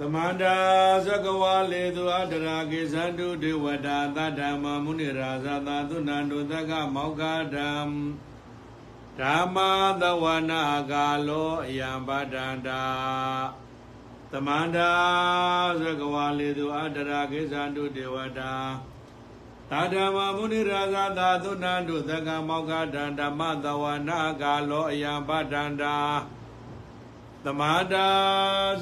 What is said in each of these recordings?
သမန္တာသကဝါလေသူအတရာကေသန္တုဒေဝတာသတ္တမမုနိရာဇသာသုဏန္တုသကမောက္ခဓမ္မဓမ္မာသဝနာကာလောအယံပတ္တန္တာသမန္တာသကဝါလေသူအတရာကေသန္တုဒေဝတာသာဓမ္မမုနိရာဇသာသုဏန္တုသကမောက္ခဓမ္ဓမ္မသဝနာကာလောအယံပတ္တန္တာ သမာတာ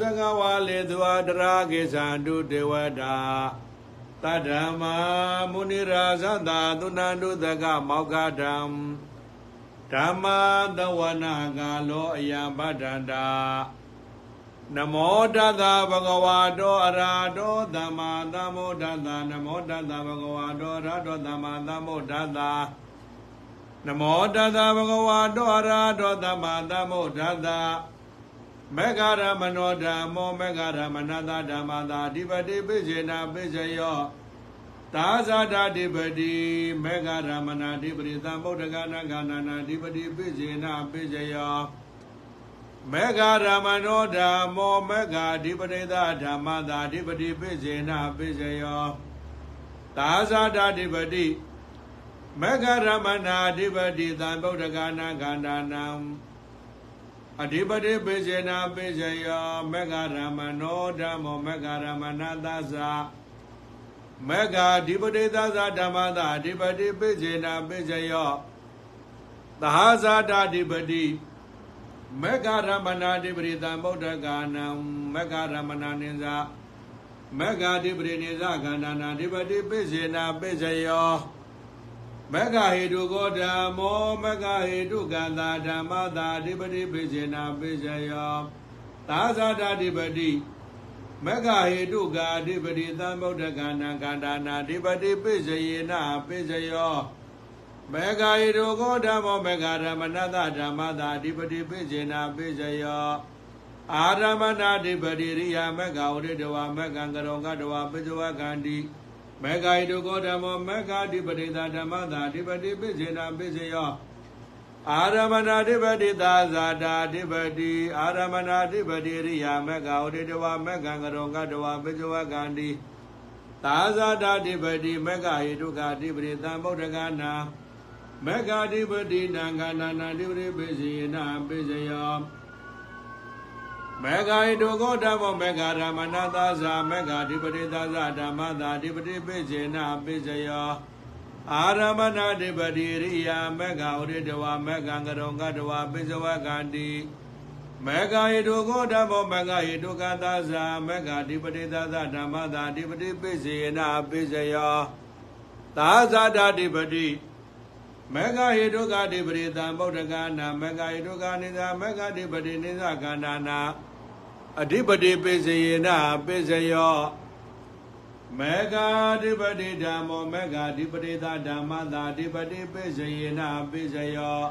သကဝါလေသူအတရာကေသန္တုဒေဝတာတတ္တမမုနိရာဇသာသုဏန္တုသကမောက္ခဓမ္မဓမ္မာသဝနာကာလောအယံပတ္တန္တာနမောတတဗဂဝါတောအရာတောသမ္မာသမ္ဗုဒ္ဓတ္တနမောတတဗဂဝါတောအရာတောသမ္မာသမ္ဗုဒ္ဓတ္တနမောတတဗဂဝါတောအရာတောသမ္မာသမ္ဗုဒ္ဓတ္တမေဃရမနောဓမ္မောမေဃရမနတဓမ္မသာအဓိပတိပိစေနာပိစယောသာဇာတာဓိပတိမေဃရမနာဓိပတိသံဗုဒ္ဓဂနာဂနာနာဓိပတိပိစေနာပိစယောမေဃရမနောဓမ္မောမေဃဓိပတိသဓမ္မသာဓိပတိပိစေနာပိစယောသာဇာတာဓိပတိမေဃရမနာဓိပတိသံဗုဒ္ဓဂနာဂနာနာ အဓိပတိပိစေနာပိစယောမေဃရမနောဓမ္မောမေဃရမနာသသမေဃအဓိပတိသသဓမ္မသာအဓိပတိပိစေနာပိစယောသဟဇာတာဓိပတိမေဃရမနာဓိပတိသံဗုဒ္ဓဂာနံမေဃရမနာနိဇာမေဃဓိပတိနိဇာခန္ဓာနာဓိပတိပိစေနာပိစယော မဂ္ဂဟေတုကောဓမ္မောမဂ္ဂဟေတုကံသာဓမ္မသာအဓိပတိပိစေနာပိစယောသာဇာတာဓိပတိမဂ္ဂဟေတုကာအဓိပတိသံဗုဒ္ဓကန္နကန္တာနာအဓိပတိပိစယေနာပိစယောမေဃဟေတုကောဓမ္မောမေဃရမဏတဓမ္မသာအဓိပတိပိစေနာပိစယောအာရမဏအဓိပတိရိယာမေဃဝရိတဝမေဃံကရောကတဝပိစဝကန္တိ မေဃိတုကောဓမ္မောမေဃဓိပတိသာဓမ္မသာဓိပတိပိစေနာပိစေယောအာရမဏဓိပတိသာဇာတာဓိပတိအာရမဏဓိပတိရိယာမေဃဝရိတဝမေဃံကရောကတဝပိစဝကန္တိသာဇာတာဓိပတိမေဃဟိတုကဓိပတိသံဗုဒ္ဓဂနာမေဃဓိပတိနံကနာနာဓိပတိပိစေနာပိစေယော မေဃိတုကောဓမ္မောမေဃရမဏသာဇာမေဃဓိပတိသာဇာဓမ္မသာဓိပတိပိစေနာပိစယောအာရမဏဓိပတိရိယာမေဃဝရိတဝမေဃံကရုံကတဝပိစဝကန္တိမေဃိတုကောဓမ္မောမေဃဟိတုကသာဇာမေဃဓိပတိသာဇာဓမ္မသာဓိပတိပိစေနာပိစယောသာဇာဓာဓိပတိမေဃဟိတုကဓိပတိသံဗုဒ္ဓဂနာမေဃဟိတုကနိသမေဃဓိပတိနိသကန္နာနာ အဓိပတိပိစယေနပိစယောမေဃအဓိပတိဓမ္မောမေဃအဓိပတိသာဓမ္မသာအဓိပတိပိစယေနပိစယော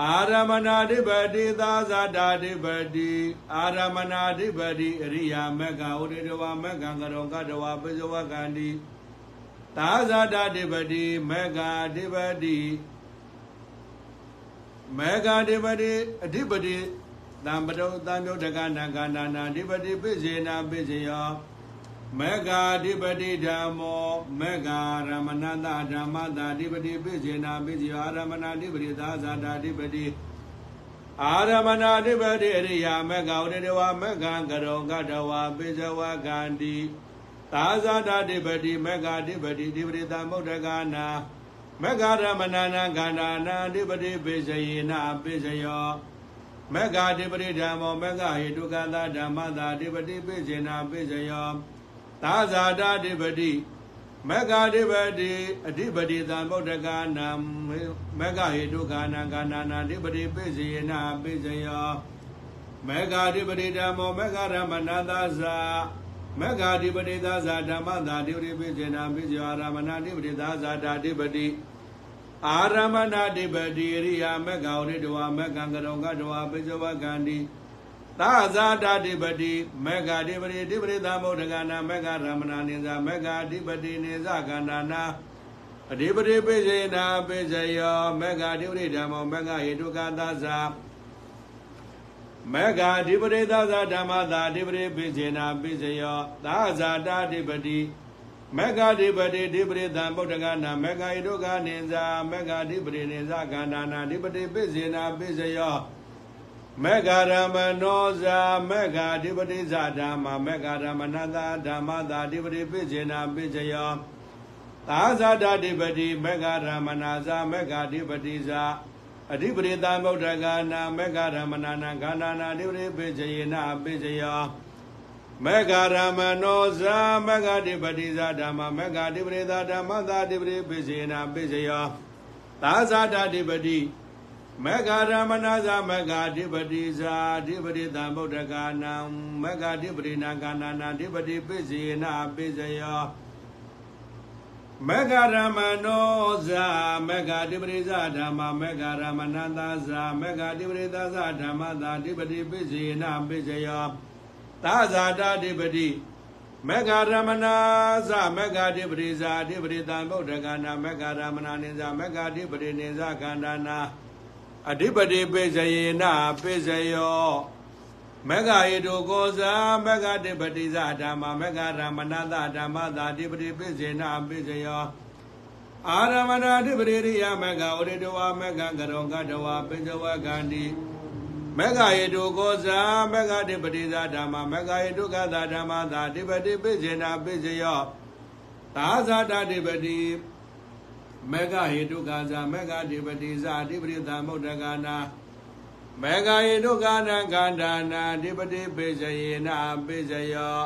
အာရမဏအဓိပတိသာဇာတာအဓိပတိအာရမဏအဓိပတိအရိယာမေဃဥရိတဝမေဃံကရောကတဝပိစဝကန္တိသာဇာတာအဓိပတိမေဃအဓိပတိမေဃအဓိပတိအဓိပတိ သံပတုသံယုတ်တကနာကနာနာဓိပတိပိစေနာပိစေယောမေဃာဓိပတိဓမ္မောမေဃာရမဏတဓမ္မတာဓိပတိပိစေနာပိစေယောအာရမဏဓိပတိသာဇာတာဓိပတိအာရမဏဓိပတိအရိယာမေဃာဝိတဝမေဃံကရောကတဝပိစဝကန္တိသာဇာတာဓိပတိမေဃာဓိပတိဓိပတိသမုဒ္ဒကနာမေဃာရမဏနာခန္ဓာနာဓိပတိပိစေယနာပိစယော မေဃဓိပတိဓမ္မောမေဃဟိတုကသာဓမ္မသာဓိပတိပိစေနာပိစယောသာဇာတာဓိပတိမေဃဓိပတိအဓိပတိသံဗုဒ္ဓဂာနံမေဃဟိတုကာနံကာနာနာဓိပတိပိစေနာပိစယောမေဃဓိပတိဓမ္မောမေဃရမဏသာဇာမေဃဓိပတိသာဇာဓမ္မသာဓိပတိပိစေနာပိစယောအာရမဏဓိပတိသာဇာတာဓိပတိ အာရမဏဓိပတိရိယာမေဃဝရိတဝမေဃံကရောကတဝပိစဝကန္တိသာဇာတာဓိပတိမေဃဓိပတိဓိပတိသမုဒ္ဒကနာမေဃရမဏနိဇာမေဃဓိပတိနိဇကန္နာနာအဓိပတိပိစေနာပိစယောမေဃဓိပတိဓမ္မောမေဃဟိတုကသာဇာမေဃာဓိပတိသာသဓမ္မသာဓိပတိပိစေနာပိစယောသာဇာတာဓိပတိ မေဃာဓိပတိဓိပတိသံဗုဒ္ဓဂနာမေဃာဣဒုက္ခနိဇာမေဃာဓိပတိနိဇာကန္တာနာဓိပတိပိစေနာပိစယောမေဃာရမနောဇာမေဃာဓိပတိဇာဓမ္မမေဃာရမနတာဓမ္မသာဓိပတိပိစေနာပိစယောသာဇာတာဓိပတိမေဃာရမနာဇာမေဃာဓိပတိဇာအဓိပရိသံဗုဒ္ဓဂာနာမေဃရမဏနာခန္ဓာနာအဓိပရိပိစယေနာပိစယော မေဃရမနောဇာမေဃဓိပတိဇာဓမ္မမေဃဓိပရိသာဓမ္မသာဓိပရိပိစယေနာပိစယောသာဇာတဓိပတိမေဃရမနာဇာမေဃဓိပတိဇာဓိပရိသံဗုဒ္ဓဂာနာမေဃဓိပရိနာခန္ဓာနာဓိပတိပိစယေနာပိစယောမေဃရမနောဇာမေဃတိပရိဇာဓမ္မမေဃရမနတဇာမေဃတိပရိသဇာဓမ္မသာတိပတိပိစေနပိစယော သာဇာတာတိပတိမေဃရမနာဇမေဃတိပရိဇာတိပရိသံဗုဒ္ဓဂာနာမေဃရမနာနိဇာမေဃတိပရိနိဇာခန္ဓာနာအဓိပတိပိစယေနပိစယောမေဃယေတုကောဇာမေဃတိပတိဇာဓမ္မမေဃရမဏတဓမ္မသာတိပတိပိစေနပိစယောအာရမဏတိပရိရိယမေဃဝရိတဝမေဃကရောကတဝပိစဝကန္တိ မေဃယေတုကောဇာမေဃတိပတိဇာဓမ္မမေဃယေတုကသာဓမ္မသာတိပတိပိစေနပိစယောသာဇာတတိပတိမေဃဟေတုကာဇာမေဃတိပတိဇာတိပရိသမုဒ္ဒဂာနာမေဃယေဒုက္ခနာခန္ဓာနာဓိပတိပိစယေနာပိစယော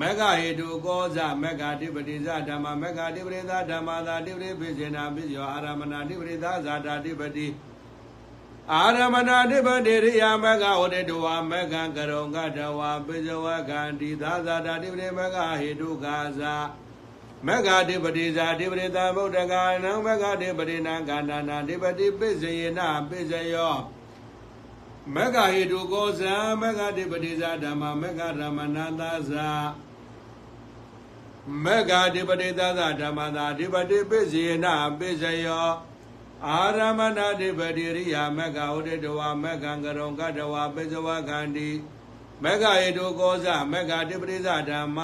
မေဃဟေတုကောဇမေဃဓိပတိဇဓမ္မမေဃဓိပတိဇဓမ္မသာဓိပတိပိစေနာပိစယောအာရမဏဓိပတိဇဇာတာဓိပတိ အာရမဏဓိပတိရိယမေဃဝတိတဝမေဃကရုံကတဝပိစဝကံတိသာဇာတာဓိပတိမေဃဟေတုကာဇမေဃဓိပတိဇာဓိပတိသဗုဒ္ဓဂာနံမေဃဓိပတိနာကန္နာနာဓိပတိပိစေနာပိစယောမေဃဟိတုကောဇံမေဃတိပတိဇာဓမ္မမေဃရမဏသာဇာမေဃတိပတိသာဇာဓမ္မသာဓိပတိပိစေနပိစယော အာရမဏတိပတိရိယာမေဃဥဒိတဝမေဃံကရုံကတဝပိစဝခန္တိမေဃဟိတုကောဇမေဃတိပတိဇာဓမ္မ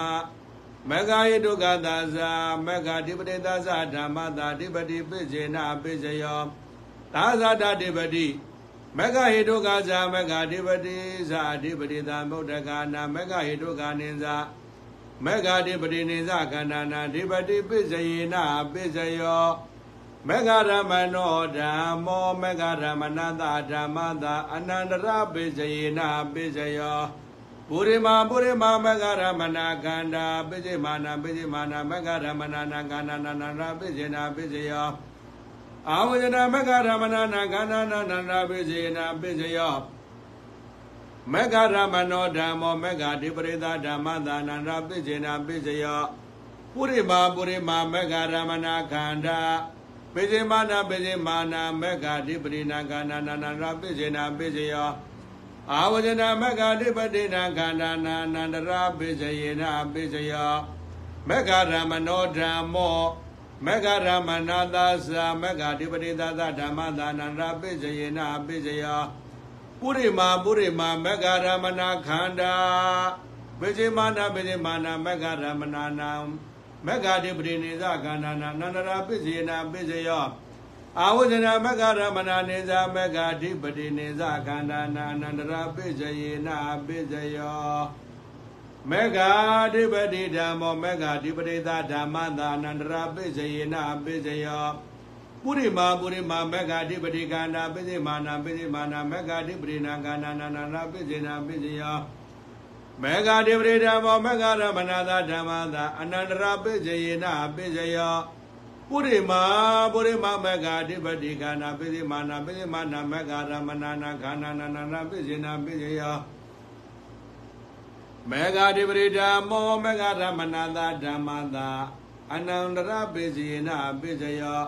မေဃဟိတုကသာဇာမေဃတိပတိသာဇာဓမ္မသာဓိပတိပိစေနပိစယောသာဇာတတိပတိမဂ္ဂဟိတုကာဇာမဂ္ဂဓိပတိဇာဓိပတိသံဗုဒ္ဓဂာနာမဂ္ဂဟိတုကာနိဇာမဂ္ဂဓိပတိနိဇာခန္ဓာနာဓိပတိပိစယေနပိစယော မဂ္ဂရမနောဓမ္မောမဂ္ဂရမနတဓမ္မတာအနန္တရပိစယေနပိစယောပုရိမာပုရိမာမဂ္ဂရမနာခန္ဓာပိစိမာနာပိစိမာနာမဂ္ဂရမနာနာခန္ဓာနာနာပိစိနာပိစယောအာဝဇနာမက္ခရမဏနာခန္ဓာနာနန္ဒပိစေနာပိစယောမက္ခရမနောဓမ္မောမက္ခဓိပရိသဓမ္မသာနန္ဒပိစေနာပိစယောပုရိမာပုရိမာမက္ခရမဏခန္ဓာ ပိစေမာနာပိစေမာနာမက္ခဓိပရိနာခန္ဓာနာနန္ဒပိစေနာပိစယောအာဝဇနာမက္ခဓိပတိနာခန္ဓာနာနန္ဒရာပိစယေနာပိစယောမက္ခရမနောဓမ္မောမေဃရမဏသာသာမေဃဓိပတိသာသဓမ္မသာနန္ဒပိစယေနပိစယပုရိမာပုရိမာမေဃရမဏခန္ဓာပိစိမာနပိစိမာနမေဃရမဏနာ မေဃဓိပတိနေသခန္ဓာနာနန္ဒရာပိစယေနပိစယောအာဝဇနာမေဃရမဏနေဇာမေဃဓိပတိနေဇခန္ဓာနာနန္ဒရာပိစယေနပိစယောမေဃာဓိပတိဓမ္မောမေဃာဓိပတိသာဓမ္မသာအနန္တရာပိစယေနပိစယောပုရိမာပုရိမာမေဃာဓိပတိကန္နာပိစိမာနာပိစိမာနာမေဃာဓိပတိနာကန္နာနာနာနာပိစိနာပိစယော မေဃာဓိပတိဓမ္မောမေဃာရမဏသာဓမ္မသာအနန္တရာပိစယေနပိစယောပုရိမာပုရိမာမေဃာဓိပတိကန္နာပိစိမာနာပိစိမာနာမေဃာရမဏနာခန္နာနာနာပိစိနာပိစယောမေဃာဓိပရိဓမ္မောမေဃဓမ္မနာသာဓမ္မသာအနန္တရပိစီနာပိစယော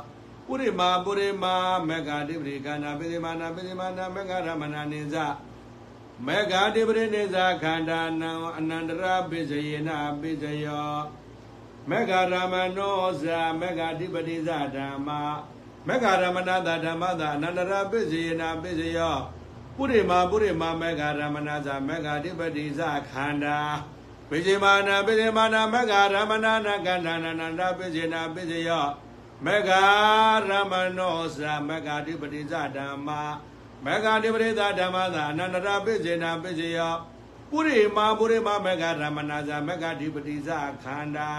ပုရိမာပုရိမာမေဃာဓိပရိကနာပိစိမာနာပိစိမာနာမေဃဓမ္မနာနိဇ မေဃာဓိပရိနိဇခန္ဓာနံအနန္တရပိစယေနာပိစယောမေဃရမနောဇာမေဃာဓိပတိဇဓမ္မာမေဃရမနာသာဓမ္မသာအနန္တရပိစယေနာပိစယောပုရိမာပုရိမာမေဃရမဏဇာမေဃဓိပတိဇခန္ဓာပိစိမာနာပိစိမာနာမေဃရမဏနာကန္နာနန္ဒပိစိနာပိစိယောမေဃရမနောဇာမေဃဓိပတိဇဓမ္မာ မေဃဓိပတိဇဓမ္မာသာအနန္တရာပိစိနာပိစိယောပုရိမာပုရိမာမေဃရမဏဇာမေဃဓိပတိဇခန္ဓာ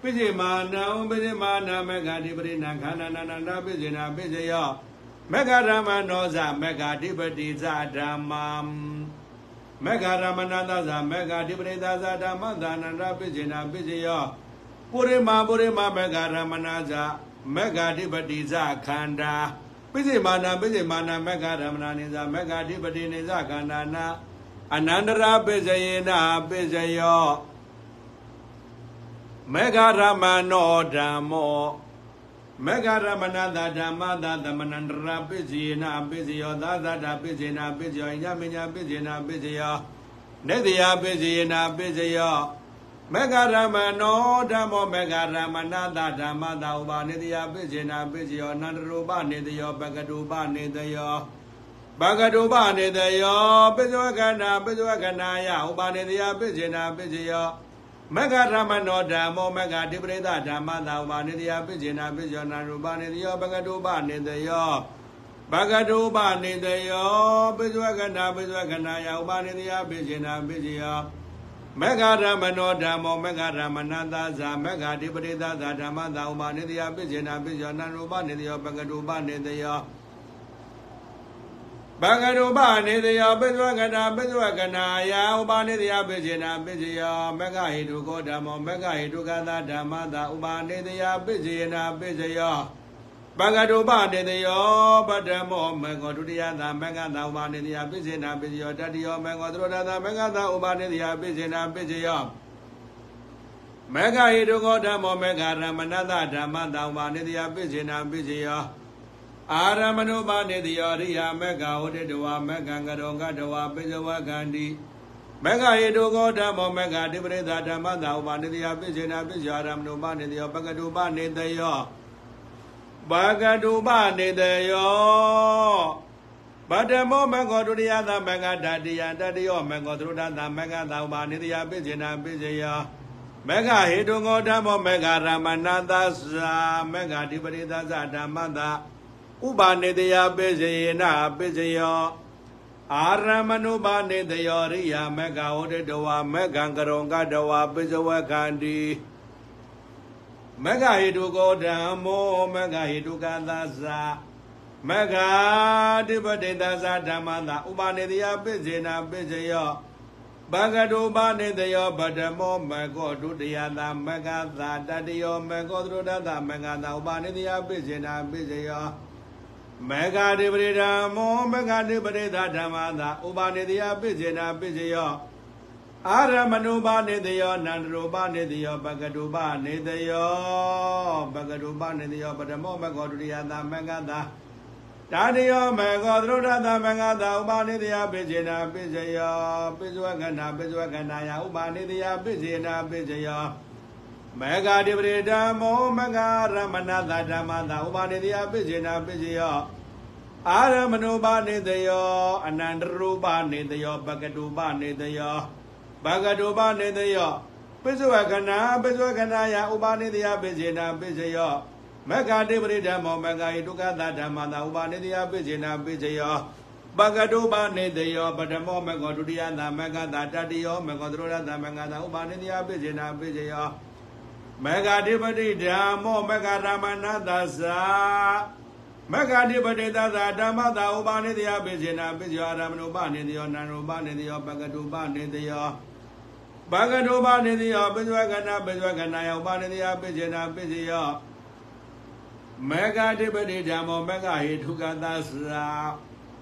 ပိစိမာနံပိစိမာနာမေဃဓိပတိနာခန္ဓာနန္ဒပိစိနာပိစိယောမေဃရမနောဇမေဃဓိပတိဇဓမ္မာမေဃရမဏသဇမေဃဓိပတိသဇဓမ္မသာနန္ဒပိစေနာပိစေယောပုရိမာပုရိမာမေဃရမဏဇမေဃဓိပတိဇခန္ဓာ ပိစေမာနာပိစေမာနာမေဃရမဏနိဇမေဃဓိပတိနိဇခန္ဓာနာအနန္တရာပိစေယနာပိစေယောမေဃရမနောဓမ္မောမေဃရမဏသာဓမ္မသာသမဏန္တရာပိစီနာပိစီယောသာသတာပိစီနာပိစီယောညမညာပိစီနာပိစီယောနေတယပိစီနာပိစီယော မေဃရမနောဓမ္မောမေဃရမဏသာဓမ္မသာဥပါနေတယပိစီနာပိစီယောနန္တရူပနေတယောပကတုပနေတယောဘဂတုပနေတယောပိဇဝကနာပိဇဝကနာယဥပါနေတယပိစီနာပိစီယောမဂ္ဂရမနောဓမ္မောမဂ္ဂတိပရိသဓမ္မသာဥပါနေတယပိစေနာပိစေနာရူပနေတယောဘဂတုပနေတယောဘဂတုပနေတယောပိစဝကနာပိစဝကနာယဥပါနေတယပိစေနာပိစေယော မဂ္ဂရမနောဓမ္မောမဂ္ဂရမနသာဇာမဂ္ဂတိပရိသသာဓမ္မသာဥပါနေတယပိစေနာပိစေနာရူပနေတယောဘဂတုပနေတယောဘဂရုပနေတယောပိသဝကနာပိသဝကနာယဥပနေတယပိစေနာပိစေယောမဂ္ဂဟိတုကောဓမ္မောမဂ္ဂဟိတုကသာဓမ္မသာဥပနေတယပိစေနာပိစေယော ဘဂရုပနေတယောပတ္တမောမေဃောဒုတိယသာမဂ္ဂသာဥပနေတယပိစေနာပိစေယောတတိယောမေဃောသရဒသာမဂ္ဂသာဥပနေတယပိစေနာပိစေယောမေဃဟိတုကောဓမ္မောမေဃရမဏတဓမ္မသာဥပနေတယပိစေနာပိစေယောအာရမဏုပနေတိယောရိယာမေဃဝတိတဝမေဃံကရောကတဝပိဇဝကန္တိမေဃယေတုကောဓမ္မောမေဃတိပရိသဓမ္မသာဥပနေတိယပိစေနာပိဇာရမဏုပနေတိယောပကတုပနေတယော ပကတုပနေတယောဗတ္တမောမေဃဒုတိယသမေဃဓာတိယတတယောမေဃသရုဒ္ဓသမေဃသာဥပနေတိယပိစေနာပိစေယောမေဃဟေတုကောဓမ္မောမေဃရမဏသသမေဃတိပရိသသဓမ္မသာဥပါနေတယပိစေယနာပိစယောအာရမနုပါနေတယောရိယာမေဃဝတ္တဝမေဃံကရုံကတဝပိစဝခန္တိ မေဃဟိတုကောဓမ္မောမေဃဟိတုကသသမေဃတိပတိသသဓမ္မသာဥပါနေတယပိစေနာပိစယောဘဂတုပါနေတယောဗဒမောမေကောဒုတိယသာမေဃသာတတယောမေကောသရုဒ္ဓသာမေဃသာဥပါနေတယပိစေနာပိစယောမေဃတိပရိဓမ္မောမေဃတိပရိသဓမ္မသာဥပါနေတယပိစေနာပိစယော အာရမဏုပါနေတယောနန္တရူပနေတယောပကတုပနေတယောပကတုပနေတယောပထမောမေဃဒုတိယသာမေဃသာတာတယောမေဃသရုဒ္ဓသာမေဃသာဥပါနေတယပိစေနာပိစယောပိစဝကနာပိစဝကနာယဥပါနေတယပိစေနာပိစယောမေဃတိပရိဓမ္မောမဂရမဏသဓမ္မသာဥပါနေတယပိစေနာပိစေယောအာရမဏုပါနေတယောအနန္တရူပနေတယောပကတုပနေတယော ပကတုပနေတယောပိစဝကနာပိစဝကနာယဥပါနေတယပိစေနာပိစေယောမေဃတိပရိဓမ္မောမေဃဟိတုကသဓမ္မသာဥပါနေတယပိစေနာပိစေယောပကတုပနေတယောပထမောမေဃဒုတိယသာမေဃသာတတိယောမေဃသရောဓသာမေဃသာဥပါနေတယပိစေနာပိစေယောမေဃတိပတိဓမ္မောမေဃရမဏသသ မေဃတိပတိသသဓမ္မသာဥပါနေတယပိစေနာပိစယောအာရမဏုပနေတယောနန္ဒုပနေတယောပကတုပနေတယောပကတုပနေတယောပိစဝကနာပိစဝကနာယောပနေတယပိစေနာပိစယောမေဃတိပတိဓမ္မောမေဃဟိထုကသသ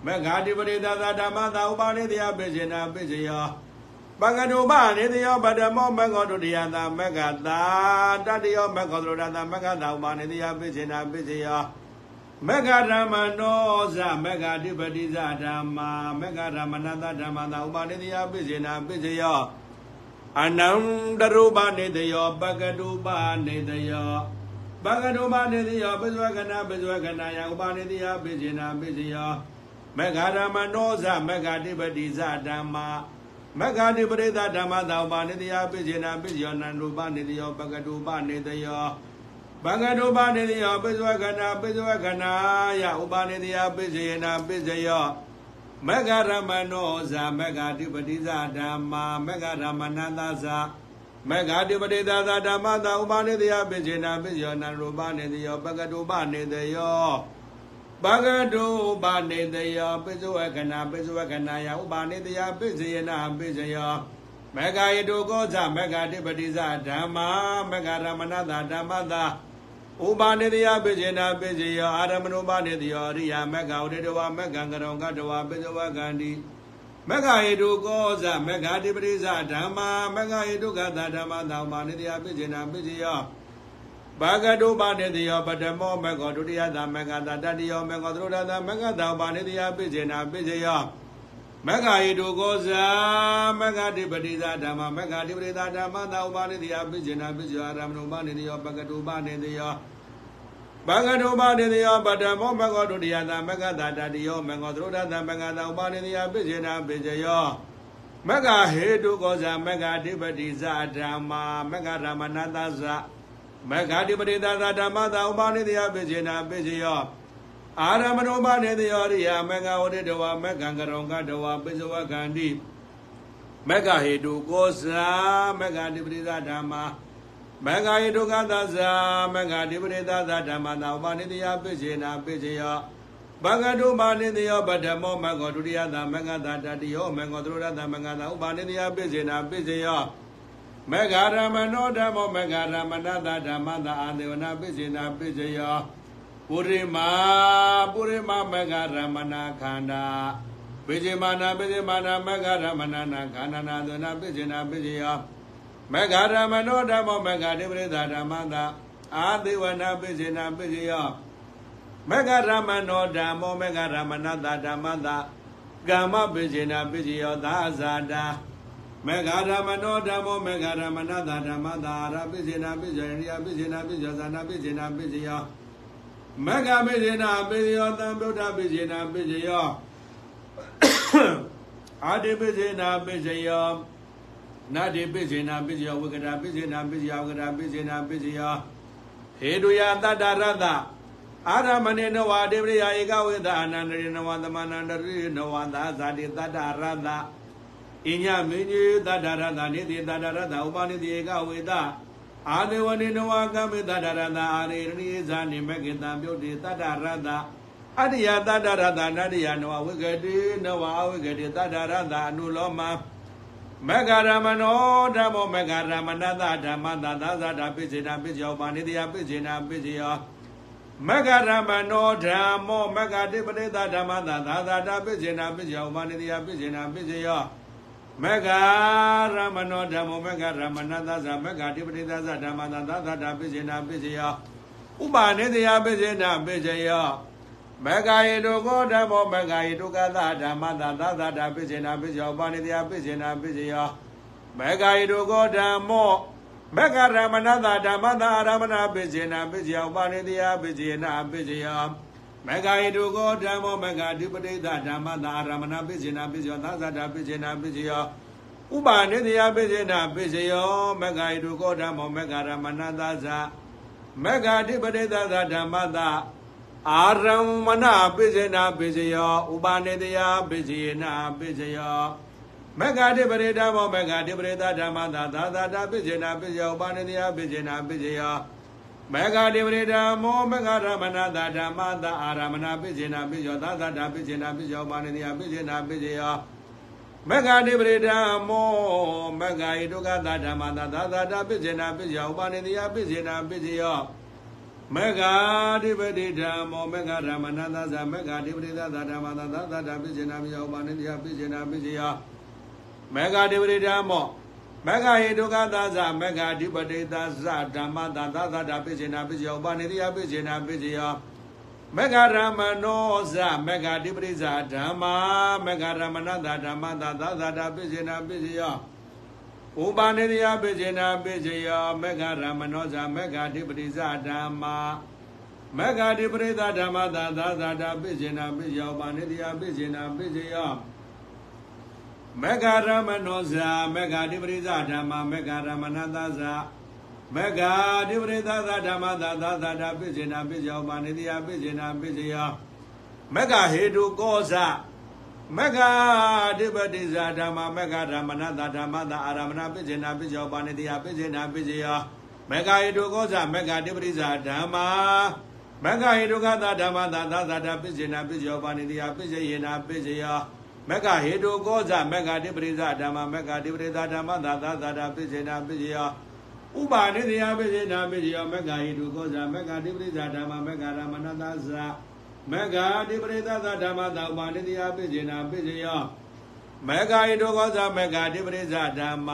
မေဃတိပတိသသဓမ္မသာဥပါနေတယပိစေနာပိစယောပကတုပနေတယောပဒမောမေဃဒုတိယသာမေဃသာတတယောမေဃသရဒသာမေဃသာဥပါနေတယပိစေနာပိစယော မေဃဓမ္မနောဇမေဃတိပတိဇဓမ္မာမေဃဓမ္မနတဓမ္မသာဥပါနေတယပိစေနာပိစယောအနန္တရူပနေတယောပကတုပနေတယောပကတုပနေတယောပိစဝကနာပိစဝကနာယဥပါနေတယပိစေနာပိစယောမဂ္ဂရမနောဇမဂ္ဂတိပတိဇဓမ္မာမဂ္ဂတိပရိသဓမ္မသောပါဏိတယပိစေနာပိစယောနန္ဒုပနိတယောပကတုပနိတယော ဘဂတုပနိတယောပိစဝကနာပိစဝကနာယဥပနိတယပိစေနာပိစယောမဂ္ဂရမနောဇမဂ္ဂတိပတိဇဓမ္မာမဂ္ဂရမနန္တဇမဂ္ဂတိပတိသာသာဓမ္မသာဥပနိတယပိစေနာပိစယောနန္ဒုပနိတယောပကတုပနိတယောဘဂတုပနိတယောပိစဝကနာပိစဝကနာယဥပနိတယပိစေနာပိစယော မဂ္ဂယတုကောဇမဂ္ဂတိပတိဇဓမ္မာမဂ္ဂရမနတဓမ္မသာဥပါနေတယပိစေနာပိစေယအာရမဏုပါနေတယောရိယာမဂ္ဂဝရေတဝမဂ္ဂံကရောကတဝပိစဝကန္တိမဂ္ဂယေတုကောဇမဂ္ဂတိပရိဇဓမ္မာမဂ္ဂယေတုကသဓမ္မသာဥပါနေတယပိစေနာပိစေယဘာဂတုပါနေတယောပတမောမဂ္ဂဒုတိယသမဂ္ဂတတတိယောမဂ္ဂသရုဒ္ဓသမဂ္ဂသာဥပါနေတယပိစေနာပိစေယ မဂ္ဂယေတုကောဇာမဂ္ဂတိပတိဇာဓမ္မမဂ္ဂတိပရိသဓမ္မသာဥပါနေတိယပိစေနာပိစေယအာရမဏုပါနေတိယောပကတုပါနေတိယောဘဂတုပါနေတိယောပတမောမဂ္ဂဒုတိယသမဂ္ဂတာတတိယောမဂ္ဂသရုဒ္ဓသမဂ္ဂသာဥပါနေတိယပိစေနာပိစေယောမဂ္ဂဟေတုကောဇာမဂ္ဂတိပတိဇာဓမ္မမဂ္ဂရမဏတဇာမဂ္ဂတိပတိသဇာဓမ္မသာဥပါနေတိယပိစေနာပိစေယော အာရမဏောမနေတယောရိယမဂ္ဂဝတိတဝမဂ္ဂံကရောကတဝပိစဝကန္တိမဂ္ဂဟေတုကောဇာမဂ္ဂတိပရိသဓမ္မာမဂ္ဂဟေတုကသဇာမဂ္ဂတိပရိသသဓမ္မသာဥပနိတယပိစေနာပိစေယဘဂတုပါနိတယောပထမောမဂ္ဂဒုတိယသမဂ္ဂတာတတိယောမဂ္ဂသရုဒ္ဓသမဂ္ဂတာဥပနိတယပိစေနာပိစေယမဂ္ဂရမနောဓမ္မောမဂ္ဂရမဏတဓမ္မသာအာဒေဝနာပိစေနာပိစေယော ပုရိမာပုရိမမဂ္ဂရမဏခန္ဓာပိစိမာနာပိစိမာနာမဂ္ဂရမဏနာခန္ဓာနာသနာပိစိနာပိစိယမဂ္ဂရမနောဓမ္မောမဂ္ဂတိပရိသဓမ္မသာအာသေဝနာပိစိနာပိစိယမဂ္ဂရမနောဓမ္မောမဂ္ဂရမဏတဓမ္မသာကမ္မပိစိနာပိစိယောသာဇာတာမေဃရမနောဓမ္မောမေဃရမနတဓမ္မသာရပိစိနာပိစိယရိယပိစိနာပိစိယဇာနာပိစိနာပိစိယော မဂ္ဂမေဇေနာပိစယောသံဗုဒ္ဓပိစေနာပိစယောအာတိပိစေနာပိစယောနာတိပိစေနာပိစယောဝိကတာပိစေနာပိစယောဝိကတာပိစေနာပိစယောဟေတုယတတ္တရတ္တအာရမဏေနဝဒေဝရိယဧကဝေဒအနန္တရိနဝသမနန္တရိနဝသာဇာတိတတ္တရတ္တအညမင်းကြီးတတ္တရတ္တနေတိတတ္တရတ္တဥပနိတိဧကဝေဒ အာဒေဝနေနဝကမေတ္တရတအာရေရိဇာနိမကေတံပြုတ်တိတတ္တရတအတ္တယတတ္တရတနတ္တယနဝဝိကတိနဝဝိကတိတတ္တရတအနုလောမမဂ္ဂရမနောဓမ္မောမဂ္ဂရမနတဓမ္မသာသာဇာတာပိစေနာပိစေယောပါဏိတယပိစေနာပိစေယောမဂ္ဂရမနောဓမ္မောမဂ္ဂတိပရိသဓမ္မသာသာဇာတာပိစေနာပိစေယောပါဏိတယပိစေနာပိစေယော မဂ္ဂရမနောဓမ္မောမဂ္ဂရမဏသသမဂ္ဂတိပတိသသဓမ္မသသသတာပိစေနာပိစေယဥပါနေတယပိစေနာပိစေယမဂ္ဂယေတုကောဓမ္မောမဂ္ဂယေတုကသဓမ္မသသသတာပိစေနာပိစေယဥပါနေတယပိစေနာပိစေယမဂ္ဂယေတုကောဓမ္မောမဂ္ဂရမဏသဓမ္မသအာရမဏပိစေနာပိစေယဥပါနေတယပိစေနာပိစေယ မဂ္ဂယေတုကောဓမ္မောမဂ္ဂဓိပတိသဓမ္မသာအာရမဏပိစေနာပိစေယောသာသတာပိစေနာပိစေယောဥပါနေတယပိစေနာပိစေယောမဂ္ဂယေတုကောဓမ္မောမဂ္ဂရမဏသာဇမဂ္ဂဓိပတိသဓမ္မသာအာရမဏပိစေနာပိစေယောဥပါနေတယပိစေနာပိစေယောမဂ္ဂဓိပရိဓမ္မောမဂ္ဂဓိပရိသဓမ္မသာသာသတာပိစေနာပိစေယောဥပါနေတယပိစေနာပိစေယော မေဃဒေဝရေဓမ္မောမေဃရမဏတာဓမ္မတာအာရမဏပိစေနာပိယောသာသတာပိစေနာပိယောပါဏိယပိစေနာပိစေယောမေဃဒေဝရေဓမ္မောမေဃဣတုကတာဓမ္မတာသာသတာပိစေနာပိယောပါဏိယပိစေနာပိစေယောမေဃဓိပတိဓမ္မောမေဃရမဏတာသမေဃဓိပတိသာဓမ္မတာသာသတာပိစေနာပိယောပါဏိယပိစေနာပိစေယောမေဃဓိပတိဓမ္မော မဂ္ဂဟေဒုက္ခသာဇမဂ္ဂအဓိပတိသာဇဓမ္မသာသာသာတာပိစေနာပိစေယောပါနေတိယပိစေနာပိစေယောမဂ္ဂရမနောဇမဂ္ဂအဓိပတိဇဓမ္မာမဂ္ဂရမဏသာဓမ္မသာသာသာတာပိစေနာပိစေယောဥပါနေတိယပိစေနာပိစေယောမဂ္ဂရမနောဇမဂ္ဂအဓိပတိဇဓမ္မာမမဂ္ဂတိပရိသဓမ္မသာသာသာတာပိစေနာပိယောပါဏိတယပိစေနာပိစေယော မဂ္ဂရမနောဇာမဂ္ဂတိပရိသဓမ္မမဂ္ဂရမဏသဇာမဂ္ဂတိပရိသသဓမ္မသာသာသာတာပိစေနာပိယောပါဏိတယပိစေနာပိစေယောမဂ္ဂဟေတုကောဇမဂ္ဂတိပတိဇာဓမ္မမဂ္ဂရမဏသဓမ္မသာအာရမဏပိစေနာပိယောပါဏိတယပိစေနာပိစေယောမဂ္ဂဟေတုကောဇမဂ္ဂတိပရိဇာဓမ္မာမဂ္ဂဟေတုကသဓမ္မသာသာသာတာပိစေနာပိစေယောပါဏိတယပိစေယေနာပိစေယော မက္ကဟေတုကောဇမက္ကတိပရိသဓမ္မမက္ကတိပရိသဓမ္မသာသာသာတာပိစေနာပိစေယောဥပါနိတယပိစေနာပိစေယောမက္ကဟေတုကောဇမက္ကတိပရိသဓမ္မမက္ကရမဏသသမက္ကတိပရိသသဓမ္မသာဥပါနိတယပိစေနာပိစေယောမက္ကဟေတုကောဇမက္ကတိပရိသဓမ္မ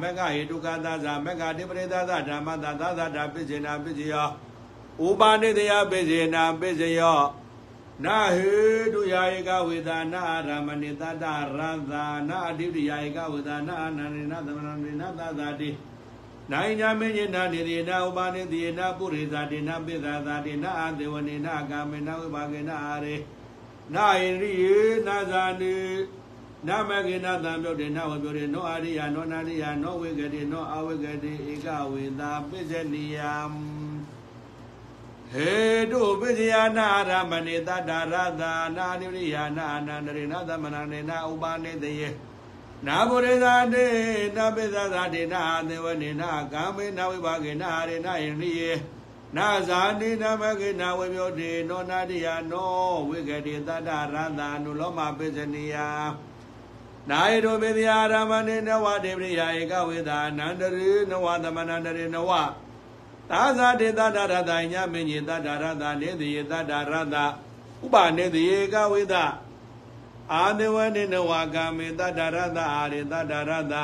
မက္ကဟေတုကသဇမက္ကတိပရိသသဓမ္မသာသာသာတာပိစေနာပိစေယောဥပါနိတယပိစေနာပိစေယော နာဟေတုယာယကဝေဒနာရမဏိတတရသနာအတိပယာယကဝေဒနာအနန္ဒေနသမဏန္ဒေနသသာတိနိုင်ညာမင်းညနာနေတိနာဥပါနေတိနာပုရိသတိနာပိသသာတိနာအသေဝနေနာကာမေနဝိပါကေနအာရေနာဣရိယေနာဇာနိနာမကေနသံပြုတ်တေနဝပြုတ်တေနောအာရိယနောနာရိယနောဝေကတိနောအဝေကတိဧကဝေသာပိစ္ဆနိယံ ဟေတုပိဇယနာရမဏိတတရသာနာနိရိယာနာအနန္တရိနာသမဏနေနာဥပါနေတယေနာဘုရိသတေနာပိသသာတေနာသေဝနေနာကာမေနာဝိပါကေနာရေနာယရိယေနာဇာတိနမကေနာဝေပြောတေနောနာတိယနောဝိကတိတတရသာနုလောမပိစနိယနာယတောပိသယရမဏေနဝတေပရိယာဧကဝေသာနန္တရိနဝသမဏန္တရိနဝ သာဇာတေတတရတညမင်းကြီးတတရတနေတိယတတရတဥပနေတိယေကဝေဒအာဒေဝနေနဝကာမေတတရတအာရေတတရတ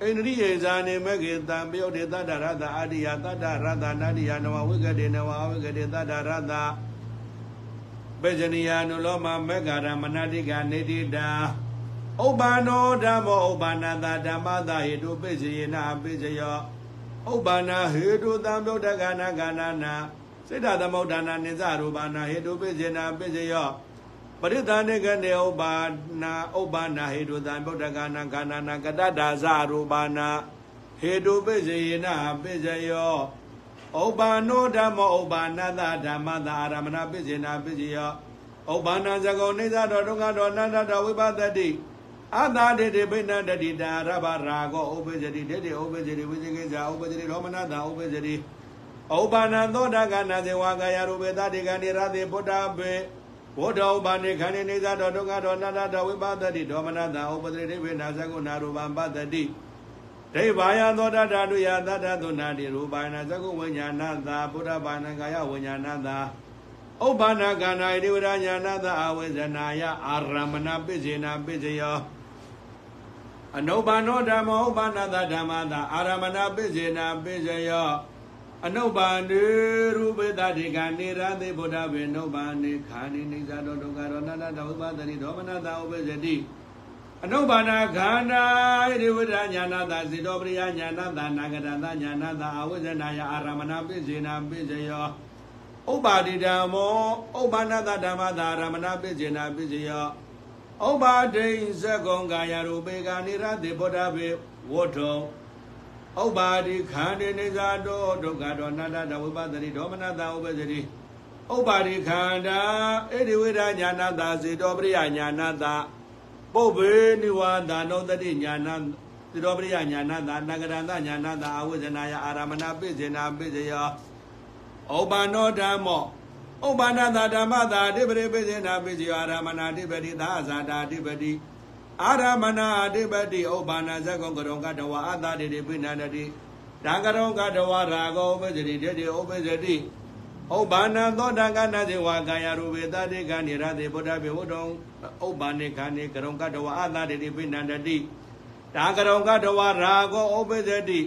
ဣန္ဒြိယေဇာနေမကေတံပယုတ်တေတတရတအာရိယတတရတနာတိယနဝဝိကတေနဝဝိကတေတတရတပေဇနိယာနုလောမမေဃရမနတိကနေတိတာဥပ္ပန္နောဓမ္မောဥပ္ပန္နတဓမ္မသာဟိတုပိစေယနာပိစယော ဥပ္ပန္နာဟေတုသံဗုဒ္ဓကနာကနာနာစိတ္တသမုဋ္ဌာနာနိစ္စရူပနာဟေတုပိစေနာပိစေယောပရိသန္တိကနေဥပ္ပါနာဥပ္ပန္နာဟေတုသံဗုဒ္ဓကနာကနာနာကတ္တဒါဇရူပနာဟေတုပိစေယနာပိစေယောဥပ္ပန္နောဓမ္မောဥပ္ပန္နတဓမ္မတာအာရမဏပိစေနာပိစေယောဥပ္ပန္နဇဂုံနေသတော်ဒုက္ခတော်အနန္တတော်ဝိပဿတိ အသာတေတေပိဏတတိတာရဘရာဂောဥပ္ပဇတိတေတေဥပ္ပဇတိဝိဇိကိဇာဥပ္ပဇတိရောမနတာဥပ္ပဇတိဥပ္ပန္နသောတာကနာဇေဝကာယရူပေတတိကဏိရသေဗုဒ္ဓဘေဘုဒ္ဓဥပနိခန္ဓိနေသတော်ဒုက္ခတော်နတ္တတော်ဝိပဿတိဒေါမနတာဥပ္ပဇတိဒိဗေနာဇဂုနာရူပံပတ္တိဒိဗာယသောတာဓာတုယသတ္တသုနာတိရူပနာဇဂုဝိညာဏသာဘုဒ္ဓဘာနကာယဝိညာဏသာ ဥပ္ပန္နကန္နာဣတိဝရညာဏသာအဝိဇ္ဇနာယအာရမဏပိစေနာပိစယောအနုဘာနောဓမ္မောဥပ္ပန္နတဓမ္မတာအာရမဏပိစေနာပိစယောအနုဘာနေရူပေတတိကနေရသေဗုဒ္ဓဘေနုဘာနေခာနိနေဇာတောဒုက္ခရောနန္တတဝိပဒတိဒေါမနတာဥပ္ပဇတိအနုဘာနာခန္ဓာဣတိဝိဒညာနာတာစေတောပရိယညာနာတာနာဂရတညာနာတာအဝိဇ္ဇနာယအာရမဏပိစေနာပိစယော ဥပ္ပါတိဓမ္မောဥပ္ပန္နတဓမ္မတာအာရမဏပိစေနာပိစယောဥပ္ပါဒိဇကုံကာယရူပေကာနိရတိဗုဒ္ဓဘေဝတ္ထုဥပ္ပါတိခန္တေနေဇာတောဒုက္ခတောနတ္တဝိပဿတိဒေါမနတဥပ္ပဇတိဥပ္ပါတိခန္ဓာဣတိဝိဒညာနာတာစေတောပရိယညာနာတာပုဗ္ဗေနိဝါဒနောတတိညာနာစေတောပရိယညာနာတာနဂရန္တညာနာတာအဝိဇ္ဇနာယအာရမဏပိစေနာပိစယော ဥပ္ပန္နောဓမ္မောဥပ္ပန္နသာဓမ္မသာအဓိပတိပိစေနာပိစီအာရမဏအဓိပတိသာဇာတာအဓိပတိအာရမဏအဓိပတိဥပ္ပန္နဇဂုံကရုံကတဝအာသာတိတိပိဏန္တိတံကရုံကတဝရာဂောဥပ္ပဇတိတေတိဥပ္ပဇတိဥပ္ပန္နသောတကနာဇေဝကာယရူပေတတိကနိရသေဗုဒ္ဓဘေဝတ္တုံဥပ္ပန္နေခဏေကရုံကတဝအာသာတိတိပိဏန္တိတံကရုံကတဝရာဂောဥပ္ပဇတိ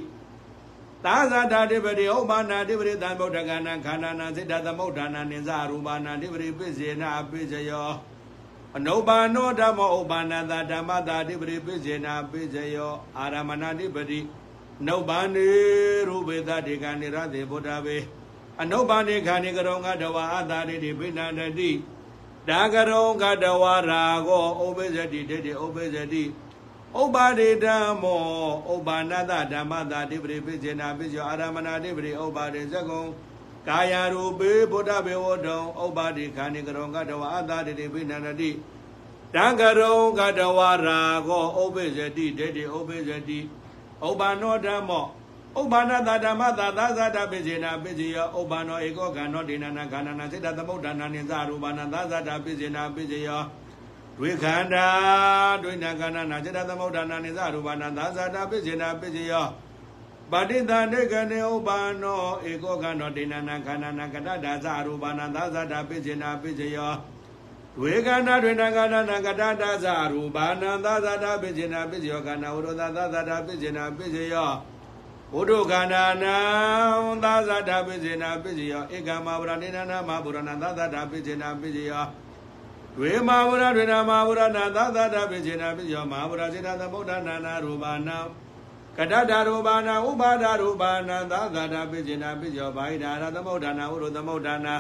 သာဇာတာတိပတိဥပ္ပါနာတိပတိသံဗုဒ္ဓကနာခန္ဓာနာစိတ္တသမုဋ္ဌာနာနိစ္စရူပနာတိပတိပိစေနာပိစယောအနုပါနောဓမ္မောဥပ္ပါနာတာဓမ္မတာတိပတိပိစေနာပိစယောအာရမဏတိပတိနုပ္ပန္နေရူပေတတေကနိရသေဗုဒ္ဓဘေအနုပါနေခာနေကရောငါတဝါအတာတိတိပိဏန္တတိဒါကရောငါတဝါရာကောဥပ္ပဇတိတေတိဥပ္ပဇတိ ဥပ္ပါဒေဓမ္မောဥပ္ပါဏတဓမ္မတာတိပရိပိစေနာပိစောအာရမဏတိပရိဥပ္ပါဒေဇကုံကာယရူပေဗုဒ္ဓဘေဝတုံဥပ္ပါဒေခာနေကရောငါတဝါအတာတိတိပိဏန္တတိတံကရုံကတဝရာကောဥပ္ပဇတိတေတိဥပ္ပဇတိဥပ္ပနောဓမ္မောဥပ္ပန္နတဓမ္မတာသာသတပိစေနာပိစေယဥပ္ပန္နောဧကောကံနောဒိဏနာခန္ဓာနာစိတ္တသမုဋ္ဌာနာနိသရူပနာသာသတပိစေနာပိစေယ ဒွေခန္ဓာဒွေနာခန္ဓာနာစိတ္တသမုဋ္ဌာနာနိသရူပနာသာသတပိစေနာပိစေယပဋိသန္ဓေကနေဥပ္ပန္နောဧကောကံနောဒိဏနာခန္ဓာနာကတ္တဒါသရူပနာသာသတပိစေနာပိစေယဝေကန္နာတွင်နာကန္နာနာကတတာသရူပါဏံသာသတာပိစေနာပိစေယောကန္နာဝရသသာသတာပိစေနာပိစေယောဘုဒ္ဓခန္ဓာနံသာသတာပိစေနာပိစေယောဧကမဗရဏိနနာမဗုရဏသာသတာပိစေနာပိစေယော ဒွေမဗုရဒွေနာမဗုရဏသာသတာပိစေနာပိစေယောမဟာဗုရစေတသမုဒ္ဒနာနာရူပါဏံကတတရူပါဏဥပါဒရူပါဏသာသတာပိစေနာပိစေယောဘာဟိတာရသမုဒ္ဒနာဝရသမုဒ္ဒနာ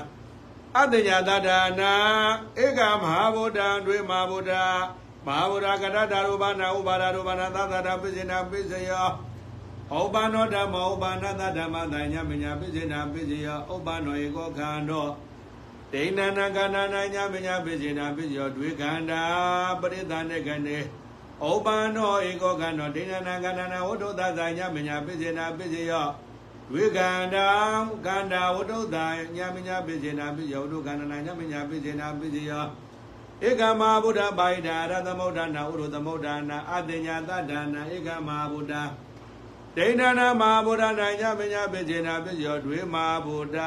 အတ္တညာတဒါနာဧကမဟာဗုဒ္ဓံတွေမဟာဗုဒ္ဓမဟာဗုဒ္ဓကတတရူပနာဥပါဒရူပနာသသတာပိစေနာပိစေယောဩပနောဓမ္မောဥပါဏတဓမ္မတညမညာပိစေနာပိစေယောဥပနောဧကောခန္ဓော ဒိဏနာကန္နာနာညမညာပိစေနာပိစေယောဒွေခန္ဓာပရိသနေကနေဩပနောဧကောခန္ဓောဒိဏနာကန္နာနာဝတ္ထုသဇာညမညာပိစေနာပိစေယောဝိကန္တံကန္တာဝတ္ထုတံညမညာပိစေနာပိယောဒုကန္နနာညမညာပိစေနာပိစေယောဧကမဗုဒ္ဓပါဠိတာရသမုဒ္ဒနာဥရသမုဒ္ဒနာအတညာတဒနာဧကမဗုဒ္ဓဒိဋ္ဌနာမဗုဒ္ဓနာညမညာပိစေနာပိယောဒွေမဗုဒ္ဓ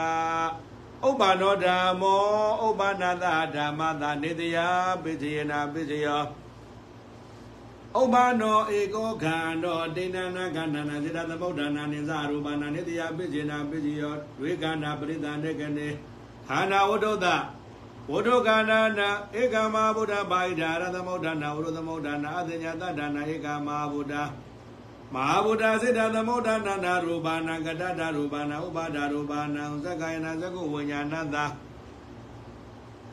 ဥပ္ပနောဓမ္မောဥပ္ပနာတဓမ္မတာနေတယပိစေနာပိစေယောဥပ္ပနောဧကောခန္ဓောဒိဏနာခန္ဓာနာစေတသမုဒ္ဒနာနိသရူပနာနိတယပိစေနာပိစီယောဒွေခန္ဓာပရိသန္တေကနေခန္ဓာဝတ္ထုတဝတ္ထုခန္ဓာနာဧကမဗုဒ္ဓပါဠိဓာရသမုဒ္ဒနာဝရသမုဒ္ဒနာအတညာတဒနာဧကမဗုဒ္ဓ မဟာဗုဒ္ဓစေတသမုဒ္ဒနာနာရူပနာကတ္တရူပနာဥပါဒရူပနာသက္ကာယနာသကုဝိညာဏတ္တ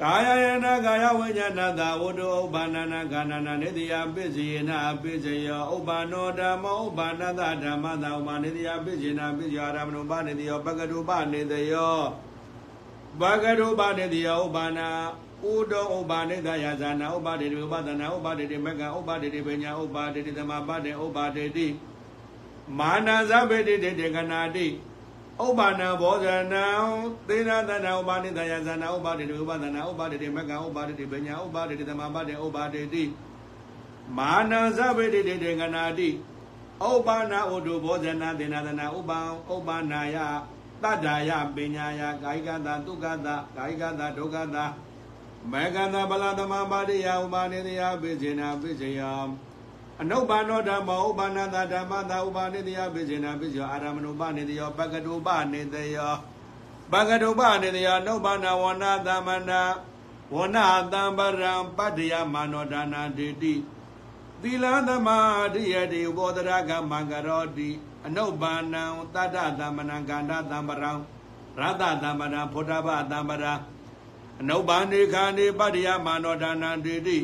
ကာယယနာကာယဝိညာဏတာဝတ္တုဥပ္ပန္နနာခန္ဓာနာနေတိယပိစေနာပိစေယောဥပ္ပန္နောဓမ္မောဥပ္ပန္နတဓမ္မတာဥပ္ပနေတိယပိစေနာပိစေယောအာရမဏုပနေတိယောပကတုပနေတယောပကတုပနေတိယောဥပ္ပန္နာဥဒောဥပ္ပါနေတယဇာနာဥပ္ပါဒေတိဥပဒနာဥပ္ပါဒေတိမကဥပ္ပါဒေတိပညာဥပ္ပါဒေတိသမပတေဥပ္ပါဒေတိ မာနဇဗေတိတေကနာတိဥပ္ပါဏဘောဇနံသေနာတနာဥပါနိတယဇနာဥပါတိဥပဒနာဥပါတိမကဥပါတိပညာဥပါတိသမပတေဥပါတိမာနဇဗေတိတေကနာတိဥပ္ပါဏဥဒုဘောဇနာသေနာတနာဥပံဥပ္ပါဏယတတ္တာယပညာယကာယကတာဒုက္ခတာကာယကတာဒုက္ခတာမေကန္တဗလသမပါတိယဥပါနိတယပိစေနာပိစေယ အနုပါနောဓမ္မောဥပါဏတာဓမ္မတာဥပါနိတယပိစေနာပိစေယောအာရမဏုပနိတယောပကတုပနိတယောပကတုပနိတယောနုပါဏဝနာသမန္နာဝနာတံပရံပတ္တယမာနောဒါနာဒေတိသီလသမာဓိယတိဥဘောဒရကမံကရောတိအနုပါဏံတတ္တသမဏံကန္တသမ္ပရံရတသမဏံဖုဒ္ဓဘသမ္ပရာအနုပါဏိခန္ဒီပတ္တယမာနောဒါနာဒေတိ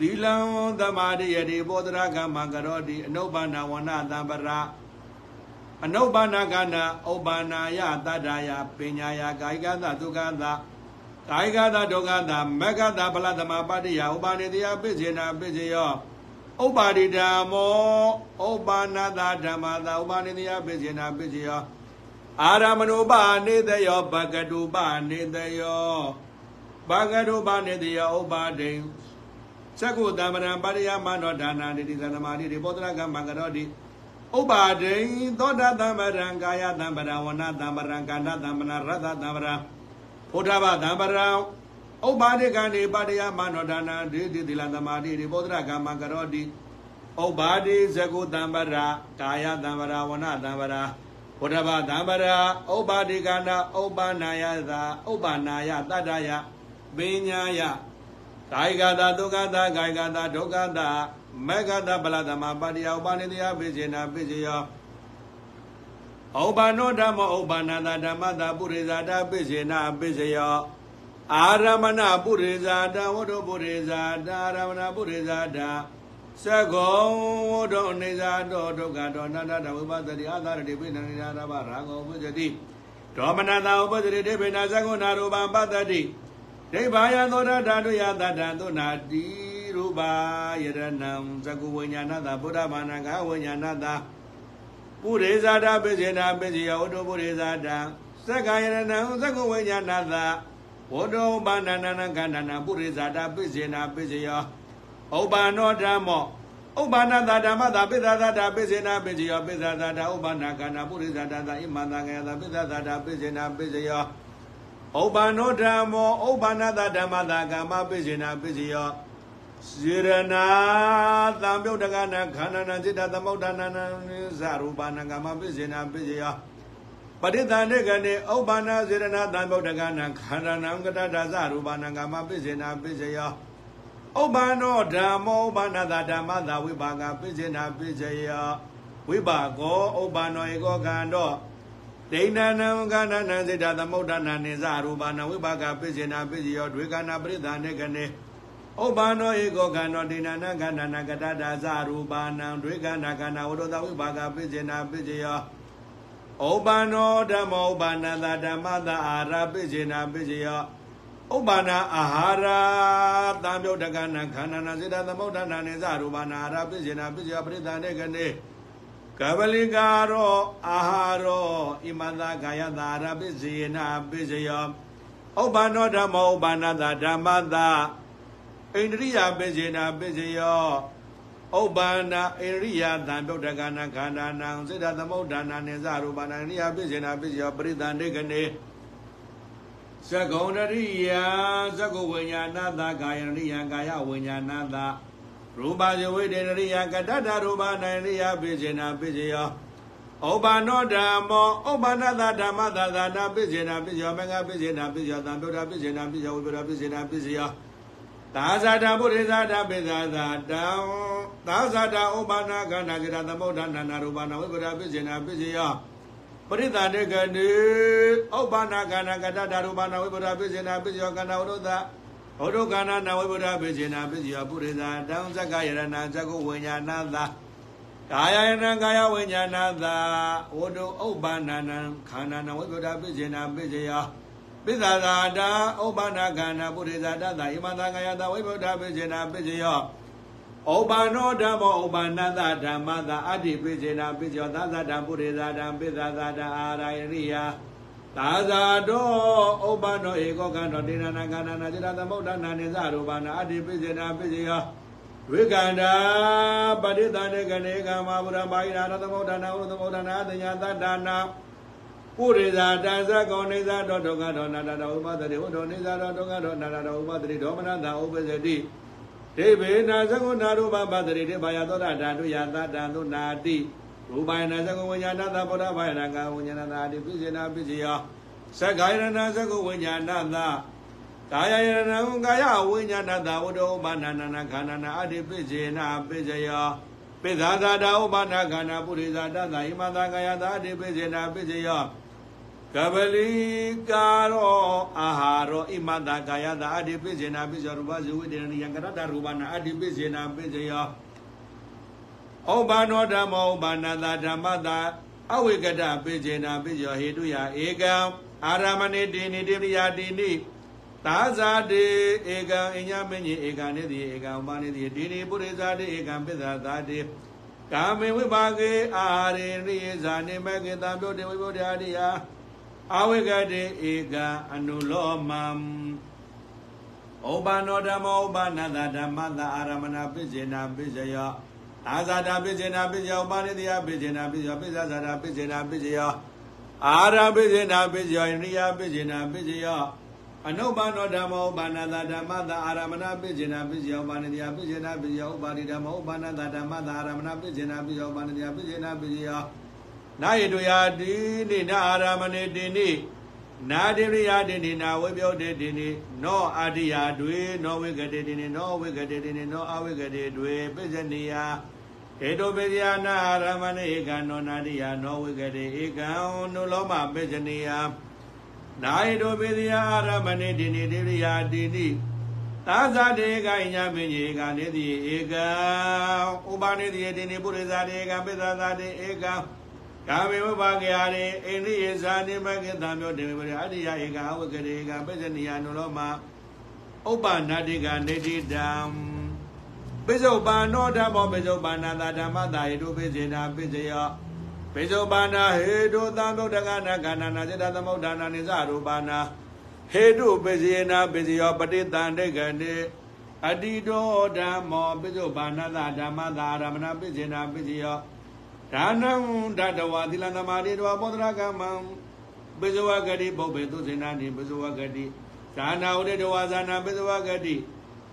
သီလံသမာဓိယတိဘောဓရကမ္မကရောတိအနုပ္ပန္နဝနသံပရာအနုပ္ပန္နကနာဥပ္ပန္နာယတတ္တယပညာယကာယကသဒုက္ခသကာယကသဒုက္ခသမက္ခသဗလသမပတ္တိယဥပ္ပန္နေတယပိစေနာပိစေယောဥပ္ပါဒိဓမ္မောဥပ္ပန္နသဓမ္မသဥပ္ပန္နေတယပိစေနာပိစေယောအာရမဏုပနေတယောဘဂတုပနေတယောဘဂတုပနေတယောဥပ္ပါဒိ သက္ကုတမ္ပရံပါရိယမနောဒါနာတိတိသမာတိတိပောတရကမ္မကရောတိဥပါဒိသောတာတမ္ပရံကာယတမ္ပရံဝနတမ္ပရံကန္တတမ္ပရံရတတမ္ပရံဘုဒ္ဓဘာတမ္ပရံဥပါဒိကနိပါရိယမနောဒါနာတိတိတိလသမာတိတိပောတရကမ္မကရောတိဥပါဒိသက္ကုတမ္ပရကာယတမ္ပရဝနတမ္ပရဘုဒ္ဓဘာတမ္ပရဥပါဒိကနာဥပနာယသာဥပနာယတတ္တယပညာယ ကာယကတာဒုက္ခတာကာယကတာဒုက္ခတာမေဃတာပလသမပါတိယဥပနိတယပိစေနာပိစေယောဩဘာနောဓမ္မောဩဘာနာတာဓမ္မတာပုရိဇာတာပိစေနာပိစယောအာရမဏပုရိဇာတာဝတ္တပုရိဇာတာအာရမဏပုရိဇာတာသကောဝတ္တနေဇာတောဒုက္ခတောနန္တတဝိပသတိအာသာရတိပိဏနိနာရဘရာဂောပုဇတိဒေါမနတာဥပဇတိတေပိနာသကုနာရူပံပတ္တိ ဒိဗ္ဗာယသောတာဓာတုယတတံသုနာတိရူပါယရဏံသကုဝိညာဏတာဗုဒ္ဓဘာနာကဝိညာဏတာပုရိဇာတာပိစေနာပိစေယဝတ္တပုရိဇာတာသက္ကာယရဏံသကုဝိညာဏတာဝတ္တောဘာနာနာနကန္တနာပုရိဇာတာပိစေနာပိစေယောဥပ္ပန္နောဓမ္မောဥပ္ပန္နတာဓမ္မတာပိသသာတာပိစေနာပိစေယောပိသသာတာဥပ္ပန္နကန္နာပုရိဇာတာသာဣမန္တကေယတာပိသသာတာပိစေနာပိစေယော ဥပ္ပန္နောဓမ္မောဥပ္ပန္နတာဓမ္မတာကမ္မပိစေနာပိစေယောစေရနာသံပြုတ်တကနာခန္ဓာနာจิตသမုဋ္ဌာနာနာဇရူပနာကမ္မပိစေနာပိစေယောပဋိသန္ဓေကနေဥပ္ပန္နစေရနာသံပြုတ်တကနာခန္ဓာနာကတတဇရူပနာကမ္မပိစေနာပိစေယောဥပ္ပန္နောဓမ္မောဥပ္ပန္နတာဓမ္မတာဝိပါကပိစေနာပိစေယောဝိပါကောဥပ္ပန္နောဧကောကံတော့ ဒိဋ္ဌာနံကန္နနံစေတသမုဋ္ဌာနာနိဇရူပနာဝိပါကပိစေနာပိစေယောဒွေကနာပရိသန္ဓေကနေဥပ္ပန္နောဧကောကံတော့ဒိဋ္ဌာနကန္နနာကတတဇရူပနာဒွေကနာကနာဝတ္တဝိပါကပိစေနာပိစေယောဥပ္ပန္နောဓမ္မောဥပ္ပန္နတာဓမ္မတာအာရပိစေနာပိစေယောဥပ္ပန္နာအာဟာရတံပြုတ်တကနာခန္ဓာနာစေတသမုဋ္ဌာနာနေဇရူပနာအာရပိစေနာပိစေယောပရိသန္ဓေကနေ ကဗလိကာရောအာဟာရောဣမန္တကာယတာအာရပိစေနာပိစေယောဥပ္ပန္နောဓမ္မောဥပ္ပန္နတာဓမ္မတာဣန္ဒြိယပိစေနာပိစေယောဥပ္ပန္နာဣရိယသံပြုတ်တကနာခန္ဓာနာစေတသမုဋ္ဌာနာနေဇရူပနာနိယပိစေနာပိစေယောပရိသန္ဓေကနေသကုံတရိယသကုဝိညာဏတကာယရိယကာယဝိညာဏတ ရူပဇဝိတေရိယကတတရူပနာရိယပိစေနာပိစေယောဩဘာနောဓမ္မောဩဘာနတဓမ္မသာသာနာပိစေနာပိစေယောမင်္ဂပိစေနာပိစေယောသံဗုဒ္ဓပိစေနာပိစေယောဝိပရပိစေနာပိစေယောသာဇာတဘုရိဇာတပိဇာဇာတံသာဇာတဩဘာနာကန္နာကိရသမုဒ္ဒနာနာရူပနာဝိပရပိစေနာပိစေယောပရိသန္တေကနေဥပ္ပနာကနာကတတာရူပနာဝိပဒပိစေနာပိစယောကနာဝရုဒ္ဓ ဟောဒုကနာနာဝိပဒပိစေနာပိစယောပုရိသတံဇက္ကယရဏဇက္ကုဝိညာဏသာကာယယရဏကာယဝိညာဏသာဝဒုဥပ္ပနာနံခန္ဓာနံဝိပဒပိစေနာပိစယောပိသသာတာဥပ္ပနာကနာပုရိသတသာဣမန္တကာယတဝိပဒပိစေနာပိစယောဩဘာနောဓမ္မောဥပါဏတဓမ္မသာအတ္တိပိစေနာပိစောသာသတံပုရိသတံပိသသာတအာရယရိယ သာသာတောဥပါနောဧကောကံတောတေနနာကန္နာจิตသမုဒ္ဒနာနိသရူပနာအတ္တိပိစေနာပိစေယောဝိကန္တာပဋိသန္တေကနေကမဗုဒ္ဓဘာဟိနာသမုဒ္ဒနာဝုသမုဒ္ဒနာအတညာသတ္တနာပုရိသတံသကောနေသတောဒုက္ခတောနာတတောဥပဒတိဝတ္တောနေသတောဒုက္ခတောနာတတောဥပဒတိဒေါမနတဥပဇတိဒေဝေနာသကုဏရူပပတ္တိတေဘာယသောတာဓာတုယသတ္တံသုနာတိ ရူပယနာသကုဝိညာဏသဗုဒ္ဓဘာယနာကဝိညာဏသာတိပိစေနာပိစေယသက္ကာယနာသကုဝိညာဏသကာယယနာကာယဝိညာဏသဝတ္တောဘာနာနာနာခန္ဓာနာအတ္တိပိစေနာပိစေယပိသာသာတာဥပါဒခန္ဓာပုရိသတသဣမသာကာယသာအတ္တိပိစေနာပိစေယကပလီကာရောအာဟာရောဣမတကာယတာအတ္တိပိစေနာပိစောရူပဇဝိတေနယံကရတရူပနာအတ္တိပိစေနာပိစေယော ဩဘာနောဓမ္မောဥပါဏတာဓမ္မတာအဝိကတပိစေနာပိစေယောဟေတုယဧကံအာရမဏိတိနိတိပရိယာတိနိသာဇာတိဧကံအညမင်းကြီးဧကံနေတိဧကံဥပနိတိဒီနိပုရိသတိဧကံပိသသာတိကာမေဝိပါကေအာရေရိယဇာနိမကေတံပြုတ်တေဝိဗုဒ္ဓာတိယအဝိကတိဧကအနုလောမံဩဘာနောဓမ္မောဥပနတဓမ္မတအာရမဏပိစေနာပိစယော အာဇာတာပိစေနာပိစယောဥပနိတယပိစေနာပိစယောပိဇာဇာတာပိစေနာပိစယောအာရပိစေနာပိစယောဣရိယပိစေနာပိစယောအနုဘာနောဓမ္မောဥပနတဓမ္မတအာရမဏပိစေနာပိစယောဥပနိတယပိစေနာပိစယောဥပါရိဓမ္မောဥပနတဓမ္မတအာရမဏပိစေနာပိစယောဥပနိတယပိစေနာပိစယောနာယေတုယာတိနိနာအာရမဏေတိနိ နာတိရိယာတိနိနာဝိပယောတေတိနိနောအာတိယာတွေနောဝိကတေတိနိနောဝိကတေတိနိနောအဝိကတေတွေပိစနိယဣဟေတုပိဇာနာရမဏေကနောနာတိယနောဝိကတိဧကံနုလောမပိဇနိယနာဟေတုပိဇာရမဏေတိနိတိရိယာတိနိသာဇာတေကညမင်းကြီးကနေတိဧကံဥပနိတိတိနိပုရိသတေကံပိသသာတေဧကံ ကာမေဝဘာကရာရေအိန္ဒိယဇာတိမကေတံမျိုးတေဝရအတ္တိယဧကံဝိကတိဧကံပိဇနိယနုလောမဥပ္ပနာတိကနေတိတံပိစုပန်နောဓမ္မောပိစုပန္နာသာဓမ္မတာဟိတုပိစေနာပိစယောပိစုပန္နာဟေတုသံဗုဒ္ဓကနာကန္နာနာစေတသမုဒ္ဒနာနိသရူပနာဟေတုပိစေနာပိစယောပဋိတန်ဒိကတိအတိတောဓမ္မောပိစုပန္နာသာဓမ္မတာရမဏပိစေနာပိစယော ဒါနံဓတဝသီလသမာဓိတဝဘောဓရကမံပိစုဝဂတိပုပ္ပေသူစေနာနိပိစုဝဂတိဒါနာဥဒေတဝဇာနာပိစုဝဂတိ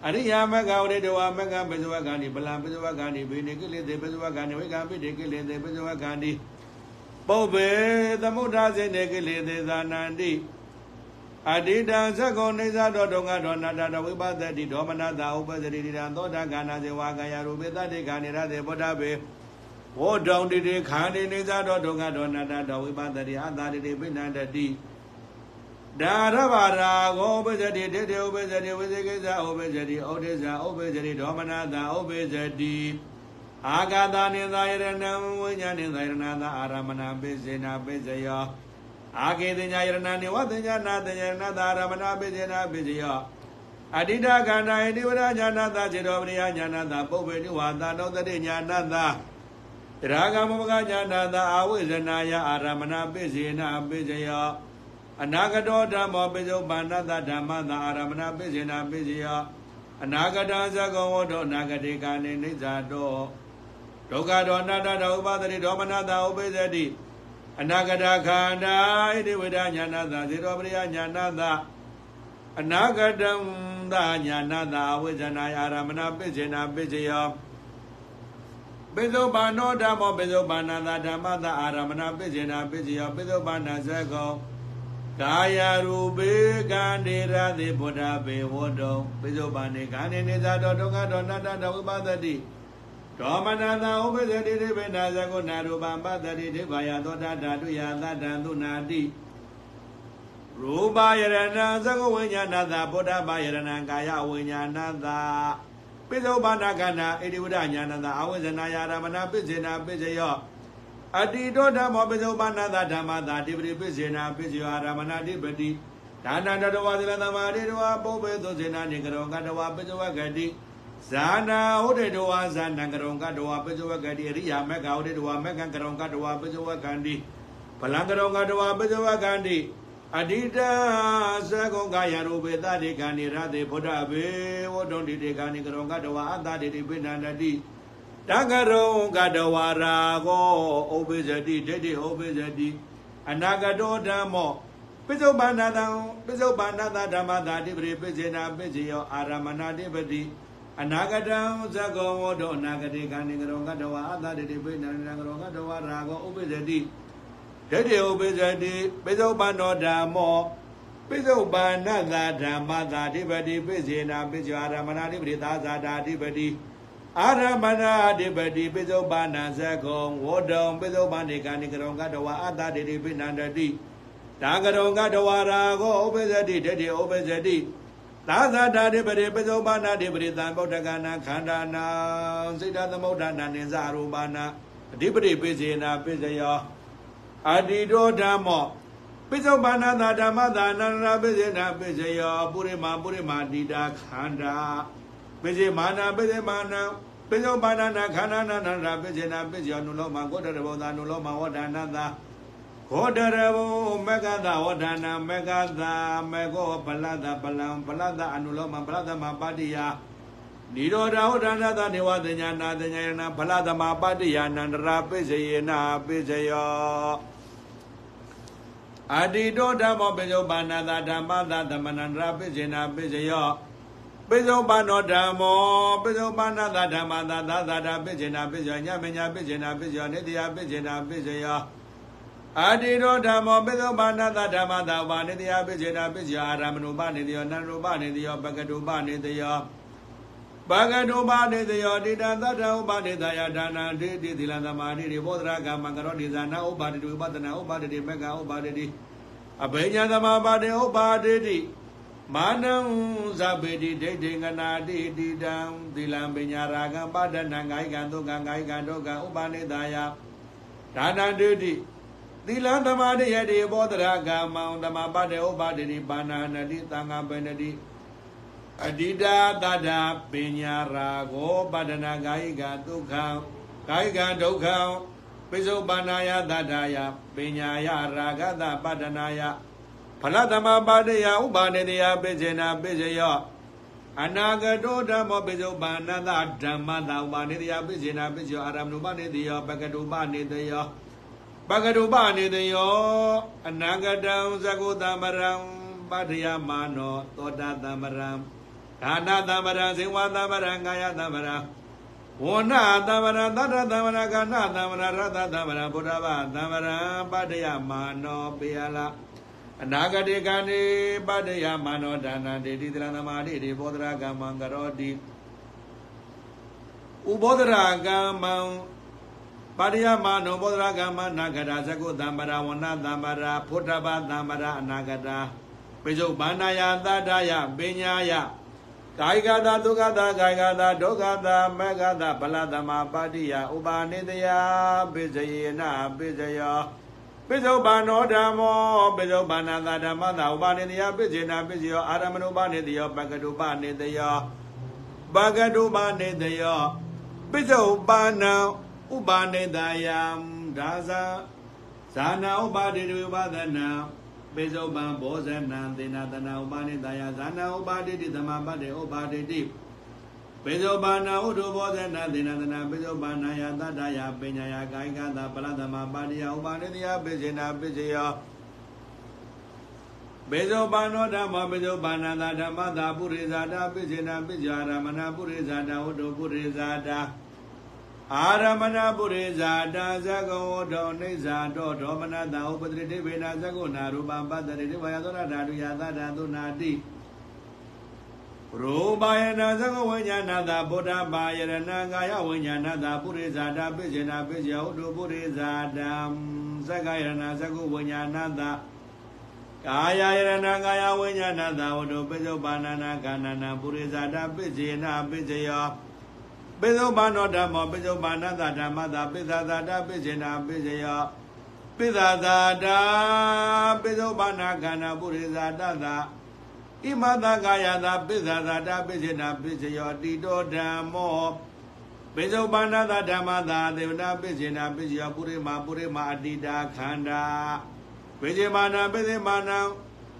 အရိယာမဂ္ဂဝရေတဝမဂ္ဂပစ္စဝကံဒီပလံပစ္စဝကံဒီဘေနေကိလေသေပစ္စဝကံဒီဝိကံပိတေကိလေသေပစ္စဝကံဒီပုပ္ပေသမုဒ္ဒစေနေကိလေသေသာနန္တိအတိတံသက္ကုနေသတောဒုက္ခဒေါနတတဝိပဿတိဒေါမနတာဥပသတိတိတံသောတာကနာဇေဝကာယရူပေတတိခာနေရသေဗုဒ္ဓဘေ ဝေါတောင်တိတိခန္ဒီနေသတောဒုက္ခဒေါနတတဝိပဿတိအတာတိတိပိဏန္တတိဒါရဘာရာဂောဥပဇတိတေတေဥပဇတိဝိသေကိစ္စဥပဇတိဩဒေဇာဥပဇတိဒေါမနတာဥပဇတိအာဂတာနိသာယရဏံဝိညာဏိသာယရဏသာအာရမဏပိစေနာပိစယောအာကေတညာယရဏနိဝတညာနာတညာယရဏသာအာရမဏပိစေနာပိစယောအတိတခန္ဓာဣတိဝရညာနာသာခြေတော်ပရိယညာနာသာပုပ္ပေနိဝါသနောတတိညာနာသာ ရာဂမမကညာနာသာအာဝိဇနာယအာရမဏပိစေနာပိစယောအနာဂတောဓမ္မောပိစုပန္နတဓမ္မသာအာရမဏပိစေနာပိစယောအနာဂတသကောဝတ္တောအနာဂတိကာနေနိစ္စတောဒုက္ခဒေါအနတ္တဒေါဥပဒတိဒေါမနတာဥပိသတိအနာဂတခန္ဓာဣတိဝိဒညာနာသာဇေတောပရိယညာနာသာအနာဂတံသာညာနာသာဝိဇ္ဇနာအာရမဏပိစေနာပိစယော ပိစုပါဏောဓမ္မောပိစုပါဏသာဓမ္မသာအာရမဏပိစေနာပိစယောပိစုပါဏဇကောကာယရူပေကံဒေရတိဗုဒ္ဓဘေဝတ္တုပိစုပါဏေကာနေနေသာတောဒုက္ခတောနတ္တတဝိပသတိဒေါမနတာဥပ္ပဇတိတိဗေနာဇကုနာရူပံပတ္တိဒိဗာယသောတာဓာတုယသတ္တံသုနာတိရူပယရဏံသကဝိညာဏသာဗုဒ္ဓဘာယရဏံကာယဝိညာဏသာ ပိစုပါဏကနာဣတိဝဒညာဏသာအဝိဇ္ဇနာယာရမဏပိစေနာပိစယောအတိတောဓမ္မောပိစုပါဏသာဓမ္မသာတိပရိပိစေနာပိစယောအာရမဏတိပတိဒါနန္တတဝသီလသမာဓိတဝပုပ္ပေသုစေနာနိကရောကတဝပိစဝဂတိဇာနာဟုတ်တေတဝါဇာနံကရုံကတဝါပိစဝကတိအရိယာမက္ခဟုတ်တေတဝါမက္ခကရုံကတဝါပိစဝကန္တိဗလံကရုံကတဝါပိစဝကန္တိ အဓိတသကုံကာယရူပေတတိကဏိရတေဗုဒ္ဓဘေဝတ္တုံတိတေကဏိကရုံကတဝါအတ္တတိတိပိဏန္တတိတကရုံကတဝါရာကောဥပိဇတိဒိဋ္ဌိဥပိဇတိအနာဂတောဓမ္မောပိစုပန္နတံပိစုပန္နတဓမ္မတာတိပရိပိစေနာပိစေယောအာရမဏတိပတိအနာဂတံဇဂောဝတ္တောအနာဂတိကဏိကရုံကတဝါအတ္တတိတိပိဏန္တကရုံကတဝါရာကောဥပိဇတိ ဒိဋ္ဌိဥပိသတိပိစုပန္နောဓမ္မောပိစုပန္နသာဓမ္မသာဓိပတိပိစေနာပိစယအာရမဏဓိပတိသာသာဓာဓိပတိအာရမဏဓိပတိပိစုပန္နဇကုံဝတ္တုံပိစုပန္နိကာနိကရုံကတဝါအတ္တတိတိပိဏန္တတိတာကရုံကတဝါရာကောဥပိသတိဒိဋ္ဌိဥပိသတိသာသာဓာတိပတိပိစုပန္နဓိပတိသံဗုဒ္ဓကနာခန္ဓာနာစိတ္တသမုဒ္ဒနာနိဇာရူပနာအဓိပတိပိစေနာပိစယော အတိတောဓမ္မောပိစုပါဏသာဓမ္မသာနန္ဒနာပိစေနာပိစယောပုရိမာပုရိမာတိတာခန္ဓာပိစေမာနာပိစေမာနာပိစုပါဏနာခန္ဓာနာနန္ဒပိစေနာပိစယောနုလောမကောတရဘောသာနုလောမဝဒနာသာခောတရဘောမကသဝဒနာမကသမေကောပလတပလံပလတအနုလောမပလတမပါတိယနိရောဓဟောဒနာသနေဝတညာနာတညာယနာဖလသမပတ္တိယနန္တရာပိစယေနာပိစယော အတိတောဓမ္မောပိစုပါဏသာဓမ္မသာသမနန္တရာပိစေနာပိစယောပိစုပါဏောဓမ္မောပိစုပါဏသာဓမ္မသာသာသာဓပိစေနာပိစယောညမညာပိစေနာပိစယောနိတယပိစေနာပိစယောအာတိရောဓမ္မောပိသုပါဏသဓမ္မသာဝနိတယပိစေနာပိစယောအာရမဏုပနိတယောနန္ဒုပနိတယောပကတုပနိတယော ဘာဂတုပါနေတယောတိတသတ္တဥပါနေတယဒါနံတိတိသီလသမာဓိရိဘောဓရကမံကရောတိဇာနာဥပါတိတုဥပဒနာဥပါတိမေကဥပါတိအဘိညာသမာပါတိဥပါတိမာနံဇဗေတိဒိဋ္ဌိငနာတိတိတံသီလံပညာရာဂံပါဒနံဂိုင်ကံဒုက္ကံဂိုင်ကံဒုက္ကံဥပါနေတယဒါနံတိတိသီလံသမာဓိယတိဘောဓရကမံသမာပါတိဥပါတိပါဏာနတိသံဃပနတိ အတိတာတတပညာရာဂောပဒနာကာယကဒုက္ခံကာယကဒုက္ခံပိစုပါဏာယတတယပညာယရာဂတပဒနာယဖလသမပါတိယဥပါနေတယပိစေနာပိစယောအနာဂတောဓမ္မောပိစုပါဏတဓမ္မတဥပါနေတယပိစေနာပိစယောအာရမဏုပနေတယောပကတုပနေတယောပကတုပနေတယောအနာဂတံသကုတမရံပတ္ထယမာနောသောတာတမရံ ဒါနသမ္ပရဇေဝသမ္ပရကာယသမ္ပရဝဏသမ္ပရသတ္တသမ္ပရကာဏသမ္ပရရတသမ္ပရဘုရားဗသမ္ပရပတ္တယမာနောပေယလာအနာဂတိကံဒီပတ္တယမာနောဒါနံဒေတိတရသမာတိဒီဘောဓရကမ္မံကရောတိဥဘောဓရကမ္မံပါရိယမနောဘောဓရကမ္မနာဂတာသကုသမ္ပရဝဏသမ္ပရဖုထဘသမ္ပရအနာဂတာပိစုဘာနာယသတ္တယပညာယ ကာယကတာဒုက္ခတာကာယကတာဒုက္ခတာမေဃတာဗလသမပါတိယဥပါနေတယပိစယေနပိစယောပိစုဘာနောဓမ္မောပိစုဘာနာတာဓမ္မတာဥပါနေတယပိစေနာပိစယောအာရမဏုပါနေတယောပကတုပါနေတယောပကတုပါနေတယောပိစုဘာနံဥပါနေတယံဒါဇာဇာနာဥပါတိတုဥပါဒနာ ပိစုပံဘောဇနံသေနာတနာဥပါနိတယဇာနာဥပါတိတိသမပတ္တေဥပါတိတိပိစုပန္နာဥဒုဘောဇနသေနာတနာပိစုပန္နာယတတ္တယပညာယကာယကသပလသမပါတိယဥပါနိတယပိစေနာပိစေယောဘေဇောပါဏောဓမ္မဘေဇောပါဏာတာဓမ္မတာပုရိဇာတာပိစေနာပိဇာရမဏပုရိဇာတာဝတ္တပုရိဇာတာ အာရမဏပုရိဇာတာဇဂဝတောနေဇာတောဒေါမနတာဥပတိတိဗေနာဇဂုနာရူပံပတ္တိတိဝယသောရဓာတုယသတ္တသုနာတိရူပယနာဇဂဝိညာဏတာဗုဒ္ဓဘာယရဏကာယဝိညာဏတာပုရိဇာတာပိစေနာပိစေယဥတုပုရိဇာတံဇဂယရဏဇဂုဝိညာဏတာကာယယရဏကာယဝိညာဏတာဝတ္တုပိစုပါဏနာကာဏနာပုရိဇာတာပိစေနာပိစေယော ပိသုဘာနောဓမ္မောပိသုဘာနတဓမ္မတာပိသသာတာပိစေနာပိစယောပိသသာတာပိသုဘာနာခန္ဓာပုရိသတတဣမတကာယတာပိသသာတာပိစေနာပိစယောတိတောဓမ္မောပိသုဘာနာတဓမ္မတာသေဝနာပိစေနာပိစယောပုရိမာပုရိမာအတိတာခန္ဓာပိစေမာနာပိစေမာနာ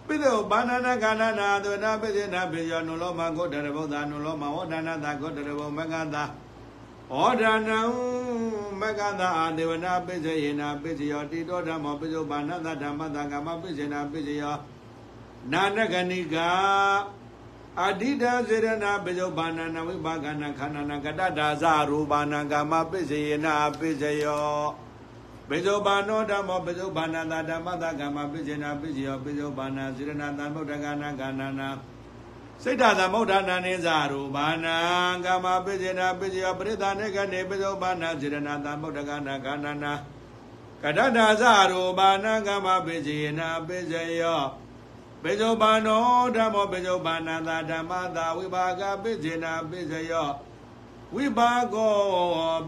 ပိသုဘာနာနာခန္ဓာနာသုနာပိစေနာပိယောနုလောမဂုတ္တရဘုဒ္ဓနုလောမဝဒနာတာဂုတ္တရဘောမကတာဩဒါနံမကတာအာဒေဝနာပိစေယနာပိစယောတိတောဓမ္မောပိစုဘာနာတဓမ္မတကမပိစေနာပိစယောနာနဂဏိကာအဓိတစေရနာပိစုဘာနာနဝိပါကနာခန္ဓာနာကတဒါဇရူပါဏံကာမပိစေယနာပိစယော ပိစုဘာနောဓမ္မောပိစုဘာနာတဓမ္မတကမပိစေနာပိစယောပိစုဘာနာစေရနာတမုဒ္ဒကနာကနာနာစိတ်ဓာသမုဋ္ဌာနာနိဇာရူဘာနာကာမပိစေနာပိစယောပရိသနေကနေပိစုဘာနာစေရနာသမုဒ္ဒကနာကနာနာကတတဇရူဘာနာကာမပိစေနာပိစယောပိစုဘာနောဓမ္မောပိစုဘာနာသာဓမ္မသာဝိဘာကပိစေနာပိစယော ဝိဘာကော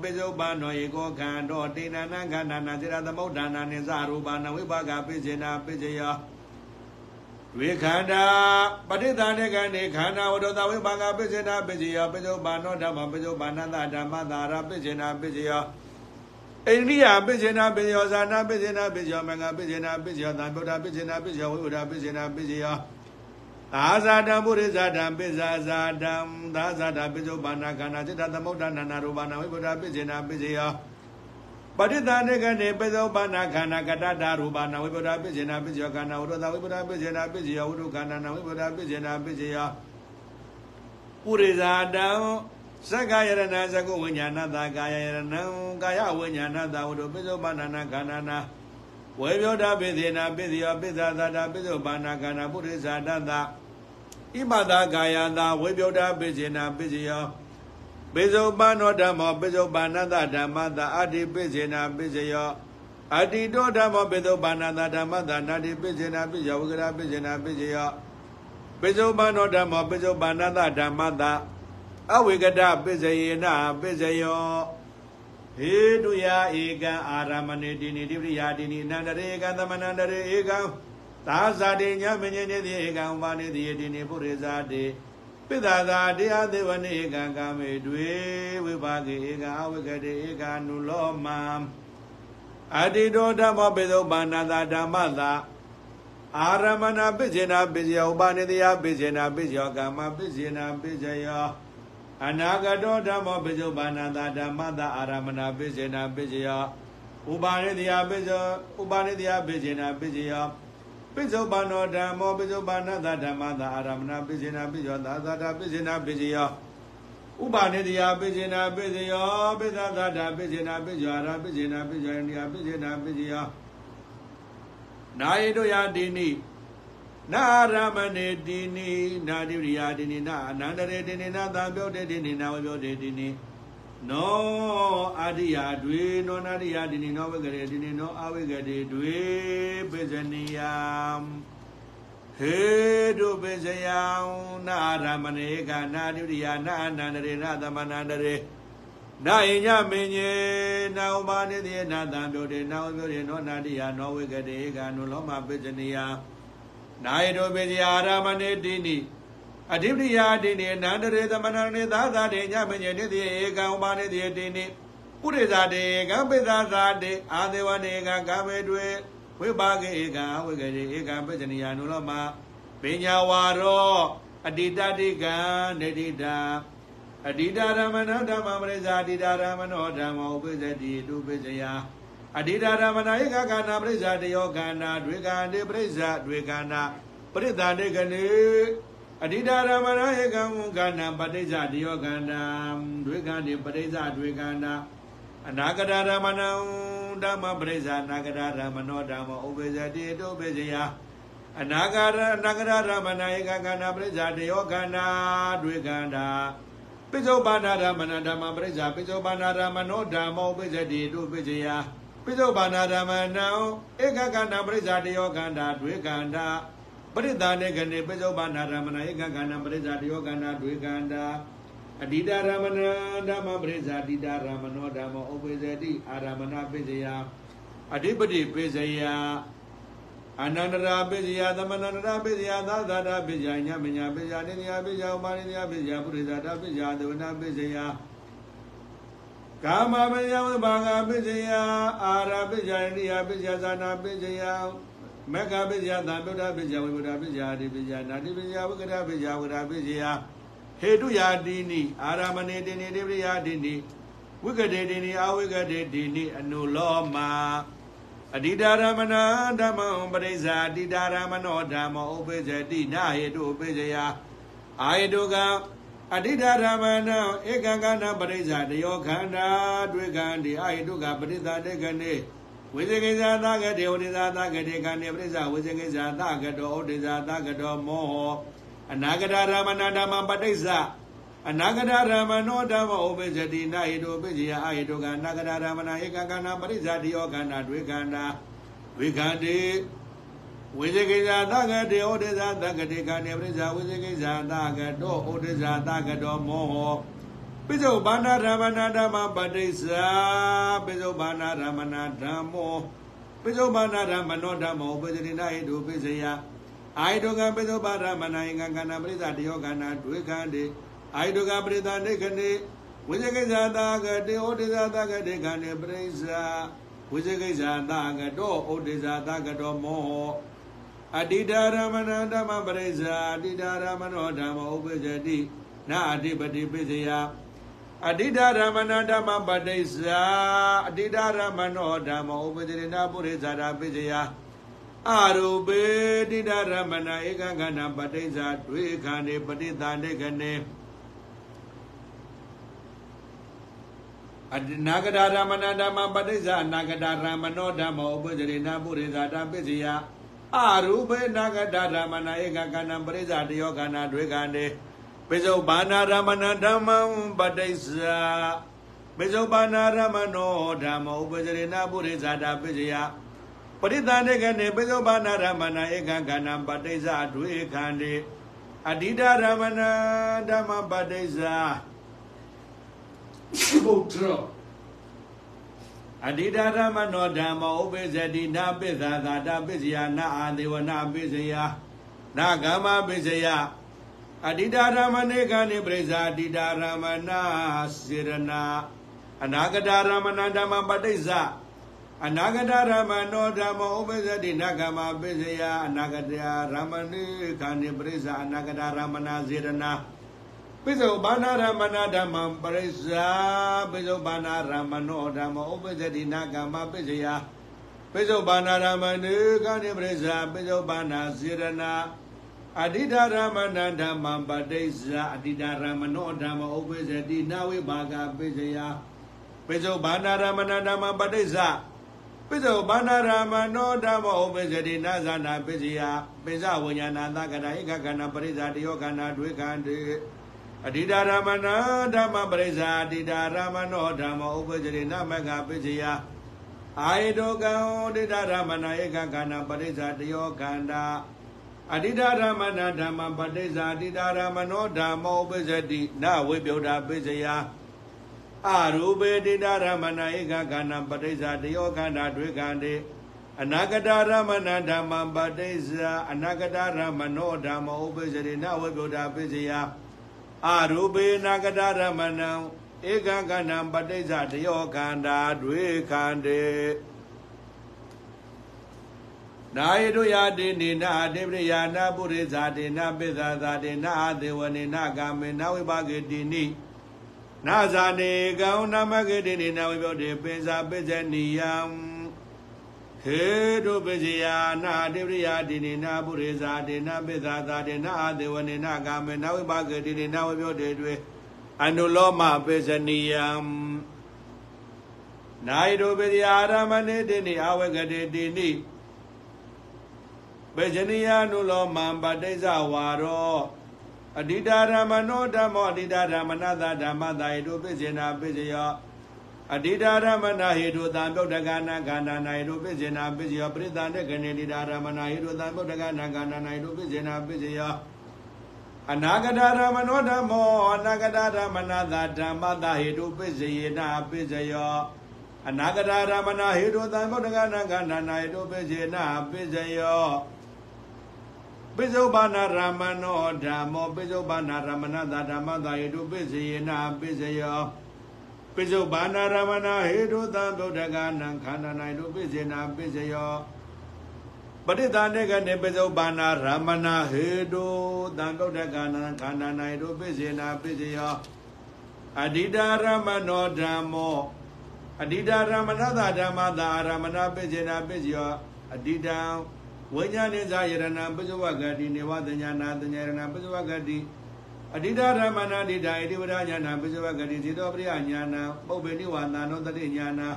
ပိစုဘာနောယေကောခန္တောတေနနာခန္ဓာနာစေရသမုဋ္ဌာနာနိဇာရူဘာနာဝိဘာကပိစေနာပိစယောဝေခန္ဓာပဋိသန္ဓေကနေခန္ဓာဝတ္တသဝိပါကပိစေနာပိစီယပိစုပါဏောဓမ္မပိစုပါဏတဓမ္မသာရပိစေနာပိစီယအိန္ဒိယပိစေနာပိစီယဇာနာပိစေနာပိစီယမင်္ဂပိစေနာပိစီယသံဗုဒ္ဓပိစေနာပိစီယဝိဝဒပိစေနာပိစီယ သာဇာတံပုရိဇာတံပိဇာဇာတံသာဇာတပိစုပါဏခန္ဓာจิตသမုဋ္ဌနာနာရူပနာဝိဗုဒ္ဓပိစေနာပိစီယပဋိသန္ဓေကနေပဇောပါဏခန္ဓာကတတရူပနာဝိပဒပိစေနာပိစေယခန္ဓာဝရဒဝိပဒပိစေနာပိစေယဝိရုခန္ဓာနာဝိပဒပိစေနာပိစေယပုရိဇာတံသက္ကာယရဏသကုဝိညာဏတာကာယယရဏံကာယဝိညာဏတာဝိရုပိစောပါဏနာခန္ဓာနာ ဝေပြောတာပိသေနာပိစေယပိသသာတာပိစောပါဏခန္ဓာပုရိဇာတတဣမတာကာယတာဝေပြောတာပိစေနာပိစေယပိစုပန်သောဓမ္မောပိစုပန်နတဓမ္မတာအတ္တိပိစေနာပိစယောအတ္တိတောဓမ္မောပိစုပန်နတဓမ္မတာနာတိပိစေနာပိယောဝဂရပိစေနာပိစယောပိစုပန်သောဓမ္မောပိစုပန်နတဓမ္မတာအဝိကတပိစယေနပိစယော ဟေတုယဧကံအာရမဏေတိနိတိပရိယာတိနိနန္တရေကံသမနန္တရေဧကံသာဇာတိညမညနေတိဧကံဥပါနေတိယတိနိပုရိဇာတိပိဿာသာတရားသေဝနေဧကံကာမေတွေဝိပါကေဧကံအဝိကတေဧကံနုလောမံအတ္တိတောဓမ္မပိသုပါဏတာဓမ္မတာအာရမဏပိစေနာပိစယောဥပါနေတိယပိစေနာပိစယောကာမပိစေနာပိစယော အနာဂတောဓမ္မောပိစုပါဏတာဓမ္မတာအာရမဏပိစေနာပိစယောဥပါနေတိယပိစယောဥပါနေတိယပိစေနာပိစယောပိစုပါဏောဓမ္မောပိစုပါဏတာဓမ္မတာအာရမဏပိစေနာပိယောသာသာတာပိစေနာပိစယောဥပါနေတိယပိစေနာပိစယောပိသသာတာပိစေနာပိယောအာရပိစေနာပိယောအိန္ဒိယပိစေနာပိစယောနာယေတုယတိနိ နာရမဏေတိနိနာတိရိယာတိနိနာအနန္တရေတိနိနာသံပြောတေတိနိနာဝပြောတေတိနိနောအာရိယာတွေနောနာရိယာတိနိနောဝေကရေတိနိနောအဝေကရေတွေပိဇနိယံဟေတုပိဇယံနာရမဏေကနာတိရိယာနာအနန္တရေနာသမနန္တရေနာယညမင်းကြီးနာဥပါနေတိနာသံပြောတေနာဝပြောတေနောနာတိယနောဝေကရေကနုလောမပိဇနိယံ နာယတောပိဇယာရမဏေတိနိအဓိပတိယာတိနိနန္တရေသမဏနေသာသာတေညမညေတိတိဧကံဥပါနေတိတိနိပုရိသတေကံပိသသာတေအာဒေဝနေကကာမေတွေဝိပါကေဧကံဝိကေဧကံပစ္စနိယနုလောမပညာဝါရောအတိတတိကံနေတိတာအတိတာရမဏဓမ္မပရိဇာတိတာရမနောဓမ္မောဥပိသတိတုပိစယ အတိတာရမဏဧကကနာပရိဇာတယောကနာဒွေကံတေပရိဇာဒွေကနာပရိသန္တေကနေအဋ္ဌာရမဏဧကံကန္နာပဋိစ္စတယောကန္နာဒွေကံတိပဋိစ္စဒွေကန္နာအနာဂတရမဏံဓမ္မပရိစ္ဆာနာဂတရမနောဓမ္မဥပ္ပဇတိတုပ္ပဇယအနာဂရအနာဂတရမဏဧကကန္နာပရိစ္ဆာတယောကန္နာဒွေကန္နာပိစ္ဆုပါဏဓမ္မနာဓမ္မပရိစ္ဆာပိစ္ဆုပါဏဓမ္မနောဓမ္မဥပ္ပဇတိတုပ္ပဇယ ပိစ္ဆုပါဏဓမ္မနံဧကကန္နာပရိစ္ဆာတယောကန္နာဒွေကန္နာပရိသနေကနေပစ္စုပန်နာရမဏဧကကန္နာပရိစ္ဆာတယောကန္နာဒွေကန္တာအတိတာရမဏဓမ္မပရိစ္ဆာတိတာရမနောဓမ္မဥပ္ပေဇတိအာရမဏပိစယအဓိပတိပိစယအနန္တရာပိစယသမနန္တရာပိစယသာသာတာပိစယညမညာပိစယနိယပိစယဥပါနိယပိစယပုရိသတာပိစယသဝနာပိစယ ကာမပယဝဘာဂပိစယအာရပိစယနိယပိစယဇာနာပိစယမက္ခပိစယသံဗုဒ္ဓပိစယဝိဗုဒ္ဓပိစယအတိပိစယနာတိပိစယဝိကရပိစယဝိရပိစယဟေတုယာတိနိအာရမဏေတိနိတိပရိယာတိနိဝိကတေတိနိအဝိကတေတိနိအနုလောမအတိတာရမဏဓမ္မံပရိစ္ဆာအတိတာရမနောဓမ္မောဥပိစ္ဆတိနာဟေတုဥပိစ္ဆယအာဟေတုက အတိတာရမဏဧကကနာပရိစ္ဆာတယောခန္ဓာတွေ့ကံဒီအာဟေတုကပရိသတေကနေဝိဇေကိဇာသကတေဝိဇာသကတေကံနေပရိစ္ဆာဝိဇေကိဇာသကတောဩဒိဇာသကတောမောဟောအနာဂတရမဏဓမ္မပဋိစ္စအနာဂတရမနောဓမ္မဥပ္ပဇတိနာဟိတောပိစယအာဟိတောကအနာဂတရမဏဧကကနာပရိစ္ဆာတိယောကနာဒွေကနာဝိခန္တိ ဝိဇေကိဇာသကတေဩဒိဇာသကတေကံနေပရိစ္ဆာဝိဇေကိဇာသကတောဩဒိဇာသကတောမောဟောပိစုဘာနာဓမ္မနာဓမ္မပဋိစ္စပိစုဘာနာဓမ္မနာဓမ္မောပိစုဘာနာဓမ္မနောဓမ္မောဥပ္ပဇတိနာဟိတောပိစယအာယတုကပိသုပါရမဏယင်္ဂကနာပရိသတယောကနာဒွေခန္တိအာယတုကပရိသနေခဏိဝိဇကိစ္ဆာတာကတေဩဒိဇာတာကတေခန္တိပရိစ္ဆာဝိဇကိစ္ဆာတာကတောဩဒိဇာတာကတောမောဟ အတိတာရမဏဓမ္မပရိစ္ဆာအတိတာရမနောဓမ္မဥပ္ပဇတိနာအတိပတိပိစယအတိတာရမဏဓမ္မပဋိစ္ဆာအတိတာရမနောဓမ္မဥပ္ပဇတိနာပုရိသတာပိစယအာရူပေတိတရမဏဧကခန္ဓာပဋိစ္ဆာတွေ့ခန္ဓေပဋိသန္တေကနေအနာဂဒရမဏဓမ္မပဋိစ္ဆာအနာဂဒရမနောဓမ္မဥပ္ပဇရိနာပုရိသတာပစ္စယ အာရူပေနာဂဒရမဏဧကခန္ဓာပဋိစ္ဆာတယောခန္ဓာတွေ့ခန္ဓေ ပိစုဘာနာရမဏဓမ္မံပဋိစ္ဆာပိစုဘာနာရမနောဓမ္မောဥပဇရေနပုရိဇာတာပိစယပရိသန္တေကနေပိစုဘာနာရမဏဧကံကဏံပဋိစ္ဆာဒွေခန္တေအဓိတာရမဏဓမ္မပဋိစ္ဆာ ဗုဒ္ဓ အဓိတာရမနောဓမ္မောဥပိဇတိနာပိဇာသာတာပိစယနာအာဒေဝနာပိစယနာဂမပိစယအဓိတာရမဏေကနေပရိဇာအဓိတာရမဏစေရနာအနာဂတာရမဏဓမ္မပဋိစ္ဆာအနာဂတာရမနောဓမ္မောဥပိဇတိနာဂမပိစယအနာဂတာရမဏေကနေပရိဇာအနာဂတာရမဏစေရနာ ပိစုဘာနာရမဏဓမ္မံပရိစ္ဆာပိစုဘာနာရမနောဓမ္မောဥပိဇတိနာဂမပိစယပိစုဘာနာရမဏေကနေပရိစ္ဆာပိစုဘာနာစေရနာအဓိတာရမဏဓမ္မံပဋိစ္ဆာအဓိတာရမနောဓမ္မဥပိဇတိနာဝိဘာဂပိစယပိစုဘာနာရမဏဓမ္မံပဋိစ္ဆာပိစုဘာနာရမနောဓမ္မဥပိဇတိနာဇာနာပိစယပိစဝိညာဏသကတာဧကကဏပရိစ္ဆာတယောကနာဒွေခန္တေ အဓိတာရမဏဓမ္မပရိစ္ဆာအဓိတာရမနောဓမ္မဥပိဇတိနာမကပိစယအာယတောကံဒိတာရမဏဧကကဏပရိစ္ဆာတယောခန္တာအဓိတာရမဏဓမ္မပဋိစ္ဆာအဓိတာရမနောဓမ္မောဥပိဇတိနဝိပယုဒ္ဓပိစယအရူပေဒိတာရမဏဧကကဏပဋိစ္ဆာတယောခန္တာဒွေခန္တေအနာဂတရမဏဓမ္မပဋိစ္ဆာအနာဂတရမနောဓမ္မောဥပိဇတိနဝိပယုဒ္ဓပိစယ အရူပေနာဂတရမဏံဧကကဏပဋိစ္ဆာတယောခန္တာဒွေခန္တေနာယတုယာတိနေနာတေပရိယာနာပုရိဇာတေနာပိဇာဇာတေနာအသေဝနေနာကာမေနာဝိပါကေတိနိနာဇာနေကောနာမကေတိနိနာဝိပြောတေပိဇာပိဇနိယံ ဟေတုပိဇယာနာတေပရိယာတိနိနာပုရိဇာတေနာပိဇာဇာတေနာအသေဝနေနာကာမေနာဝိပါကေတိနိနာဝိပြောတေတွေအနုလောမပိဇနိယံနာယတုပိဇယာရမဏေတိနိအဝဂတေတိနိပေဇနိယနုလောမံပတိစ္ဆဝါရောအဓိတာရမနောဓမ္မောအဓိတာရမနသဓမ္မသာဟိတုပိစေနာပိစယော အဓိတာရမဏဟိတုသံပုဒ္ဒကနာခန္ဓာနာဟိတုပိစေနာပိစယောပရိသန္တကနေတိတာရမဏဟိတုသံပုဒ္ဒကနာခန္ဓာနာဟိတုပိစေနာပိစယောအနာဂတရမနောဓမ္မောအနာဂတရမနသဓမ္မသာဟိတုပိစေနာပိစယောအနာဂတရမဏဟိတုသံပုဒ္ဒကနာခန္ဓာနာဟိတုပိစေနာပိစယောပိစုဘာနာရမနောဓမ္မောပိစုဘာနာရမဏသာဓမ္မသာယေတုပိစယေနာပိစယော ပိစုဘာနာရမဏဟေတုသံဗုဒ္ဓဂာနံခန္ဓာ၌တုပိစေနာပိစယောပဋိသန္ဓေကနေပိစုဘာနာရမဏဟေတုသံဗုဒ္ဓဂာနံခန္ဓာ၌တုပိစေနာပိစယောအဓိတာရမနောဓမ္မောအဓိတာရမဏသာဓမ္မသာအာရမဏပိစေနာပိစယောအဓိတံဝိညာဉ်ဇာယရဏပဇဝဂတိနေဝတညာနာတညာရဏပဇဝဂတိ အဓိတာရမဏဒိတာဣတိဝရညာနာပဇဝဂတိဇေတောပရိယညာနာပုပ္ပေနိဝါနာနောတတိညာနာ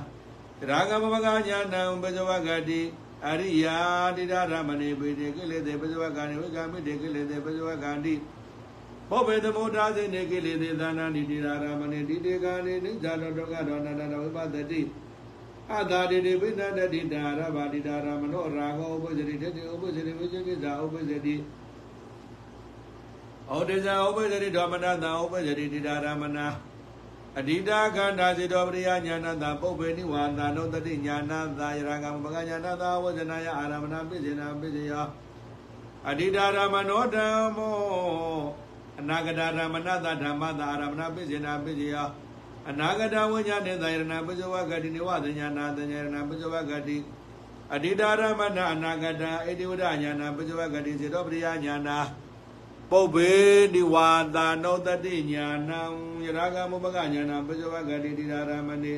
ရာဂမဘဂညာနာပဇဝဂတိအရိယာဒိတာရမဏေပေတိကိလေသေပဇဝဂာနိဝိကမိတေကိလေသေပဇဝဂန္တိဘောဘေသမုဒ္ဒါစေနေကိလေသေသနာနိတိရာရမဏေဒိတေကာနိနိဇာတောဒုက္ခတောအနန္တဝိပဿတိအသာတိတိပိဏတတိတာရဘာတိတာရမနောရာဂောဥပဇတိတတိဥပဇတိဝိဇကိဇာဥပဇတိ ဩဒေဇာဥပဇတိဓမ္မနာတံဥပဇတိတိတာရမနာအဓိတာခန္ဓာစေတောပရိယညာဏတပုပ္ပေနိဝါသာနောတတိညာဏသာယရာဂံဘဂညာဏသာဝဇနာယအာရမဏပိစေနာပိစေယအဓိတာရမနောဓမ္မောအနာဂတရမဏတဓမ္မသာအာရမဏပိစေနာပိစေယအနာဂတဝိညာဉ်သာယရဏပဇဝဂတိနိဝသညာနာတညာရဏပဇဝဂတိအဓိတာရမဏအနာဂတဣတိဝဒညာနာပဇဝဂတိစေတောပရိယညာနာ ပုပ္ပေနိဝါသာနောတတိညာနံယရာဂမုပကညာနာပဇဝဂတိတိရာရမဏိ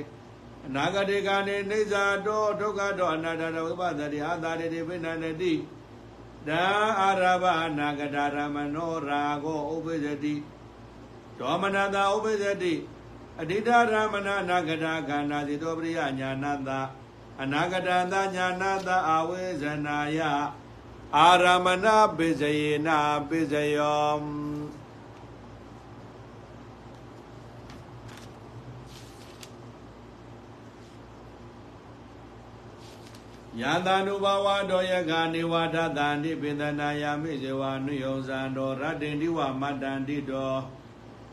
အနာဂတေကာနေနေဇာတောဒုက္ခတောအနာတတဝိပဿတိအာသာတိပိဏန္တိဒါအာရဘအနာဂတရမနောရာဂောဥပ္ပဇတိဒေါမနတာဥပ္ပဇတိအဋ္ဌရမဏအနာဂတခန္ဓာစီတောပရိယညာနာတအနာဂတသညာနာတအဝေဇနာယ အာရမဏပိစယေနာပိစယောယန္တာနုဘဝတောယကနေဝဒတန္တိပိန္ဒနာယာမိဇဝနုယောဇံတောရတ္တိန္တိဝမတ္တန္တိတော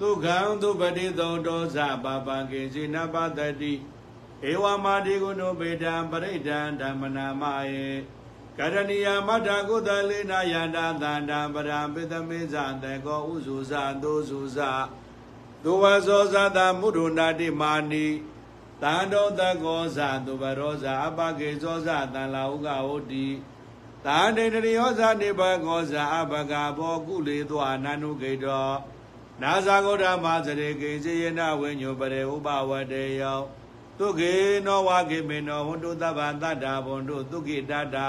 ဒုက္ခံဒုပတိသောတောဇပပံကေစိနပတတိဧဝမာတိကုဏုပေတံပရိဒံဓမ္မနာမယေ ကရဏီယမတ္တကုသလေနာယန္တသန္တံပရံပိသမေဇတေကောဥစုဇသောစုဇဒုဝဇောဇတမုဒုနာတိမာနိတန်တောတကောဇသူဘရောဇအပကေဇောဇတန်လာဥကဟောတိတာတေတရိယောဇနိဘကောဇအပကဘောကုလေသောအနန္နုကေတောနာဇာဂောဓမစရေကေစေယနာဝိညုပရေဥပဝတေယော သုကေနောဝကေမေနောဟွန်တုသဗ္ဗံတတ္တာဘွန်တုသုကိတတ္တာ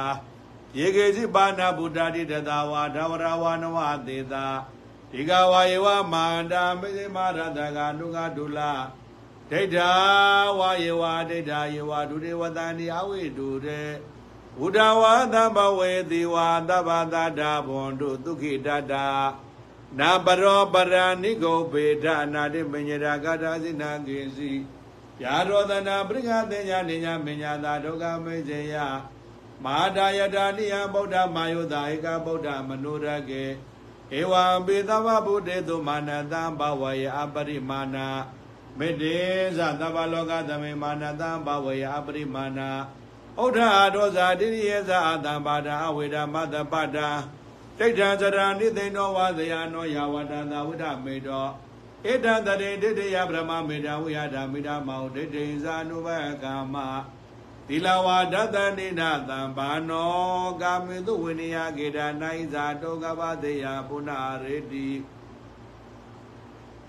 ယေကေစီပါဏဗုဒ္ဓတိတသာဝါဓဝရဝနဝသေတာဒီကဝါယေဝမန္တာမေဇိမရတကနုကဒုလဒိဋ္ဌာဝါယေဝဒိဋ္ဌာယေဝဒုရေဝတန္တိအဝိတုရေဘုဒ္ဓဝါသဗ္ဗဝေတိဝါသဗ္ဗတတ္တာဘွန်တုသုခိတတ္တာနာပရောပရဏိကိုပေဒအနာတိမညရာကတာစိနာကေစီယာရောဒနာပရိက္ခတေညာနေညာမညာသာဒုက္ခမေဇေယ မဟာဒါယတာနိယဗုဒ္ဓမာယုသာဧကဗုဒ္ဓမနုရကေဧဝံပိသဗ္ဗဗုဒ္ဓေတုမာနတံဘဝယေအပရိမာဏမေတ္တေဇသဗ္ဗလောကသမေမာနတံဘဝယေအပရိမာဏဩဒအဒောဇာတိရိယဇအတံပါဒအဝေဒမတ္တပတ္တတိဋ္ဌံဇရဏိသိဏောဝဇယနောယဝတံသာဝိဒမေတောဧတံတရေဒိဋ္ဌိယဗြဟ္မမေတံဝိယဒမိဒမောဒိဋ္ဌိဇာနုဘကာမ သီလဝါဒတနိနာတံဘာနောကာမေတုဝိနယကေဒနိုင်ဇာတောကပတေယပုဏ္ဏရေတိ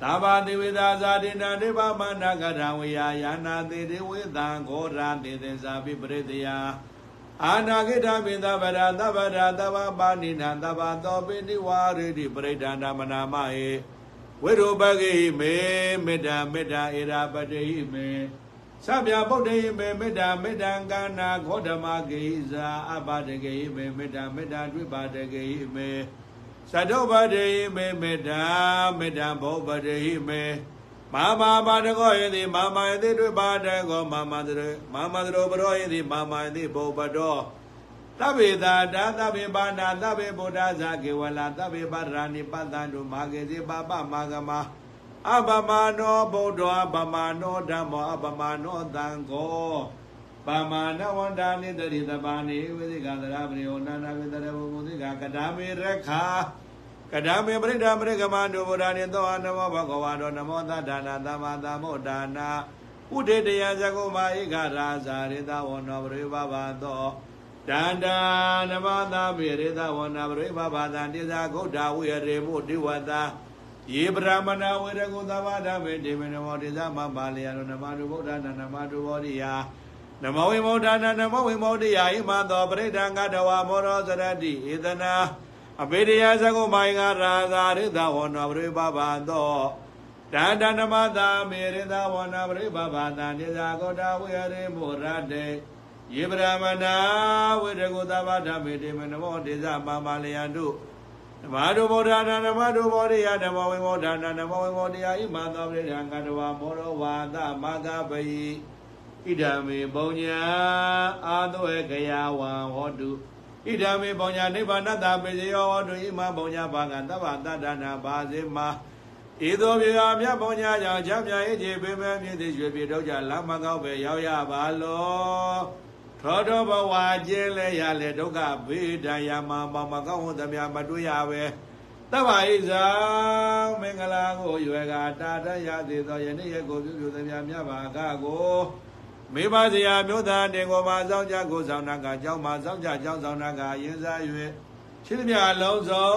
သာဘာတိဝေသာဇာတိနာဒေဝမန္တကရဝေယယာနာတိဒေဝေသံဂောရာတိသေဇာပိပရိတယအာနာဂိတမေသဗရာသဗရာသဗပါဏိနံသဗသောပိနိဝါရေတိပရိဒန္တမနာမယေဝိရုပဂိမေမေတ္တာမေတ္တာဧရာပတိမေ သဗ္ဗဗုဒ္ဓိမေမေတ္တာမေတ္တံကာနာခောဓမဂိဇာအပတဂိမေမေတ္တာမေတ္တာဒွိပါတဂိမေသတ္တပတိမေမေတ္တာမေတ္တာဘောပတိမေမာမာပါတကောယတိမာမာယတိဒွိပါတကောမာမာတရမာမာတရောပရောယတိမာမာယတိဘောပတောသဗ္ဗေသာတာသဗ္ဗေပါဏသဗ္ဗေဗုဒ္ဓဇာကေဝလာသဗ္ဗေပါရဏိပတ္တန္တုမာဂေစီပါပမာဂမ အပမနောဗုဒ္ဓအပမနောဓမ္မောအပမနောသံဃောပမာနဝန္တာနိတရိတပါဏိဝိသိကသရပရိယောနာနာဝိတရဘုမုသိကကဒါမေရခာကဒါမေပရိဒာပရိကမန္တုဗုဒ္ဓနိသောနမောဘဂဝါတောနမောသဒ္ဒနာသမ္မာသမ္မောဒါနာဥဒေတယဇဂုမာဧကရာဇာရိတဝနောပရိဘဘသောတန္တာနမသာပိရိသဝနာပရိဘဘသံတိသာဂௌဒဝိရေမုတိဝတာ ယေဗြဟ္မဏဝေရကုသဘာဓမေတေမေနမောတိသမပါလယနမတုဗုဒ္ဓနာနမတုဘောဓိယာနမဝိမုဒ္ဒနာနမဝိမုဒ္ဓိယာဣမသောပရိဒံကတဝမောရောစရတိဧတနာအပေရိယဇဂုမိုင်္ဂရာဇာရိသဝနောပရိဘဘသောတန္တနမသာမေရိသဝနာပရိဘဘသံတိသာဂောတဝိရေမုရတေယေဗြဟ္မဏဝေရကုသဘာဓမေတေမေနမောတိသမပါလယန္တု ဓမ္မတုဗောဓနာဓမ္မတုဘောရိယဓမ္မဝိမောဓနာဓမ္မဝိမောတရားဣမသောပရိဒံကတဝမောရဝါဒမဂပယိဣဒံမေပုံညာအာသောေကယဝံဟောတုဣဒံမေပုံညာနိဗ္ဗာနတပေဇယောဟောတုဣမပုံညာဘာကတဗ္ဗတတ္တနာဘာစေမဧသောပြေဟာမြတ်ပုံညာကြောင့်ချမ်းမြရေးခြင်းပေမဲ့မြည်သည်ရွှေပြေတော့ကြလမ်းမကောက်ပဲရောက်ရပါလော ထောထောဘဝကျင်းလဲရလဲဒုက္ခဘေးဒဏ်ရမှာမမကောင်းဝသမျှမတွေ့ရပဲတဗ္ဗဣဇာမင်္ဂလာကိုရွယ်ကတာတရသေးသောယနေ့ရက်ကိုပြုပြုသမျှမြတ်ပါကကိုမေပါစရာမြို့သားတင်ကိုမှာစောင့်ကြကိုဆောင်နာကကြောင်းမှာစောင့်ကြကြောင်းဆောင်နာကရင်စား၍ရှိသမျှလုံးစုံ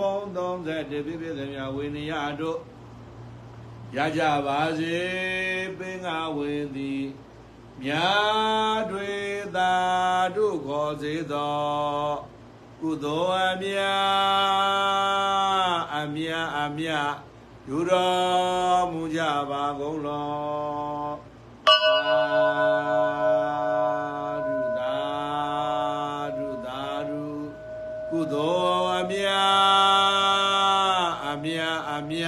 ဘုံ30ပြည့်ပြည့်သမျှဝိနည်းတို့ရကြပါစေပင်ငါဝင်သည် မြာတွေသာတို့ခေါ်စေသောကုသိုလ်အမြအမြအမြယူတော်မူကြပါကုန်လောသာဓုသာဓုသာဓုကုသိုလ်အမြအမြအမြ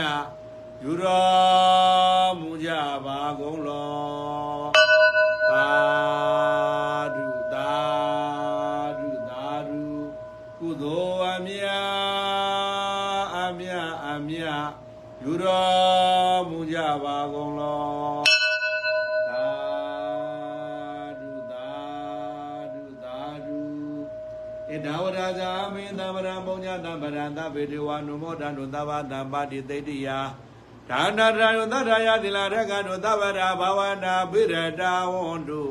ယူတော် ဇာမိသဗ္ဗရံပုံညတံဗရံသဗ္ဗေတေဝနုမောတံတို့သဗ္ဗတံပါတိသိတိယဒါနတရယသတ္တယတိလာရကတို့သဗ္ဗရာဘာဝနာပိရတာဝန္တု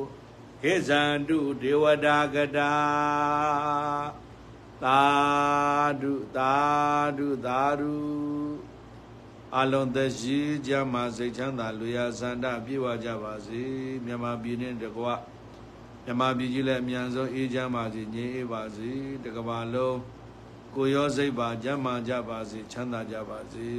ခေဇန္တုဒေဝတာကတာသာဓုသာဓုသာဓုအလုံးသက်ရှိကြမှာစိတ်ချမ်းသာလူရဆန္ဒပြေဝကြပါစေမြန်မာပြည်နဲ့တကွ မြန်မာပြည်ကြီးလည်းအမြန်ဆုံးအေးချမ်းပါစေငြိမ်းအေးပါစေတကဘာလုံးကိုရောစိတ်ပါကြမ်းမာကြပါစေချမ်းသာကြပါစေ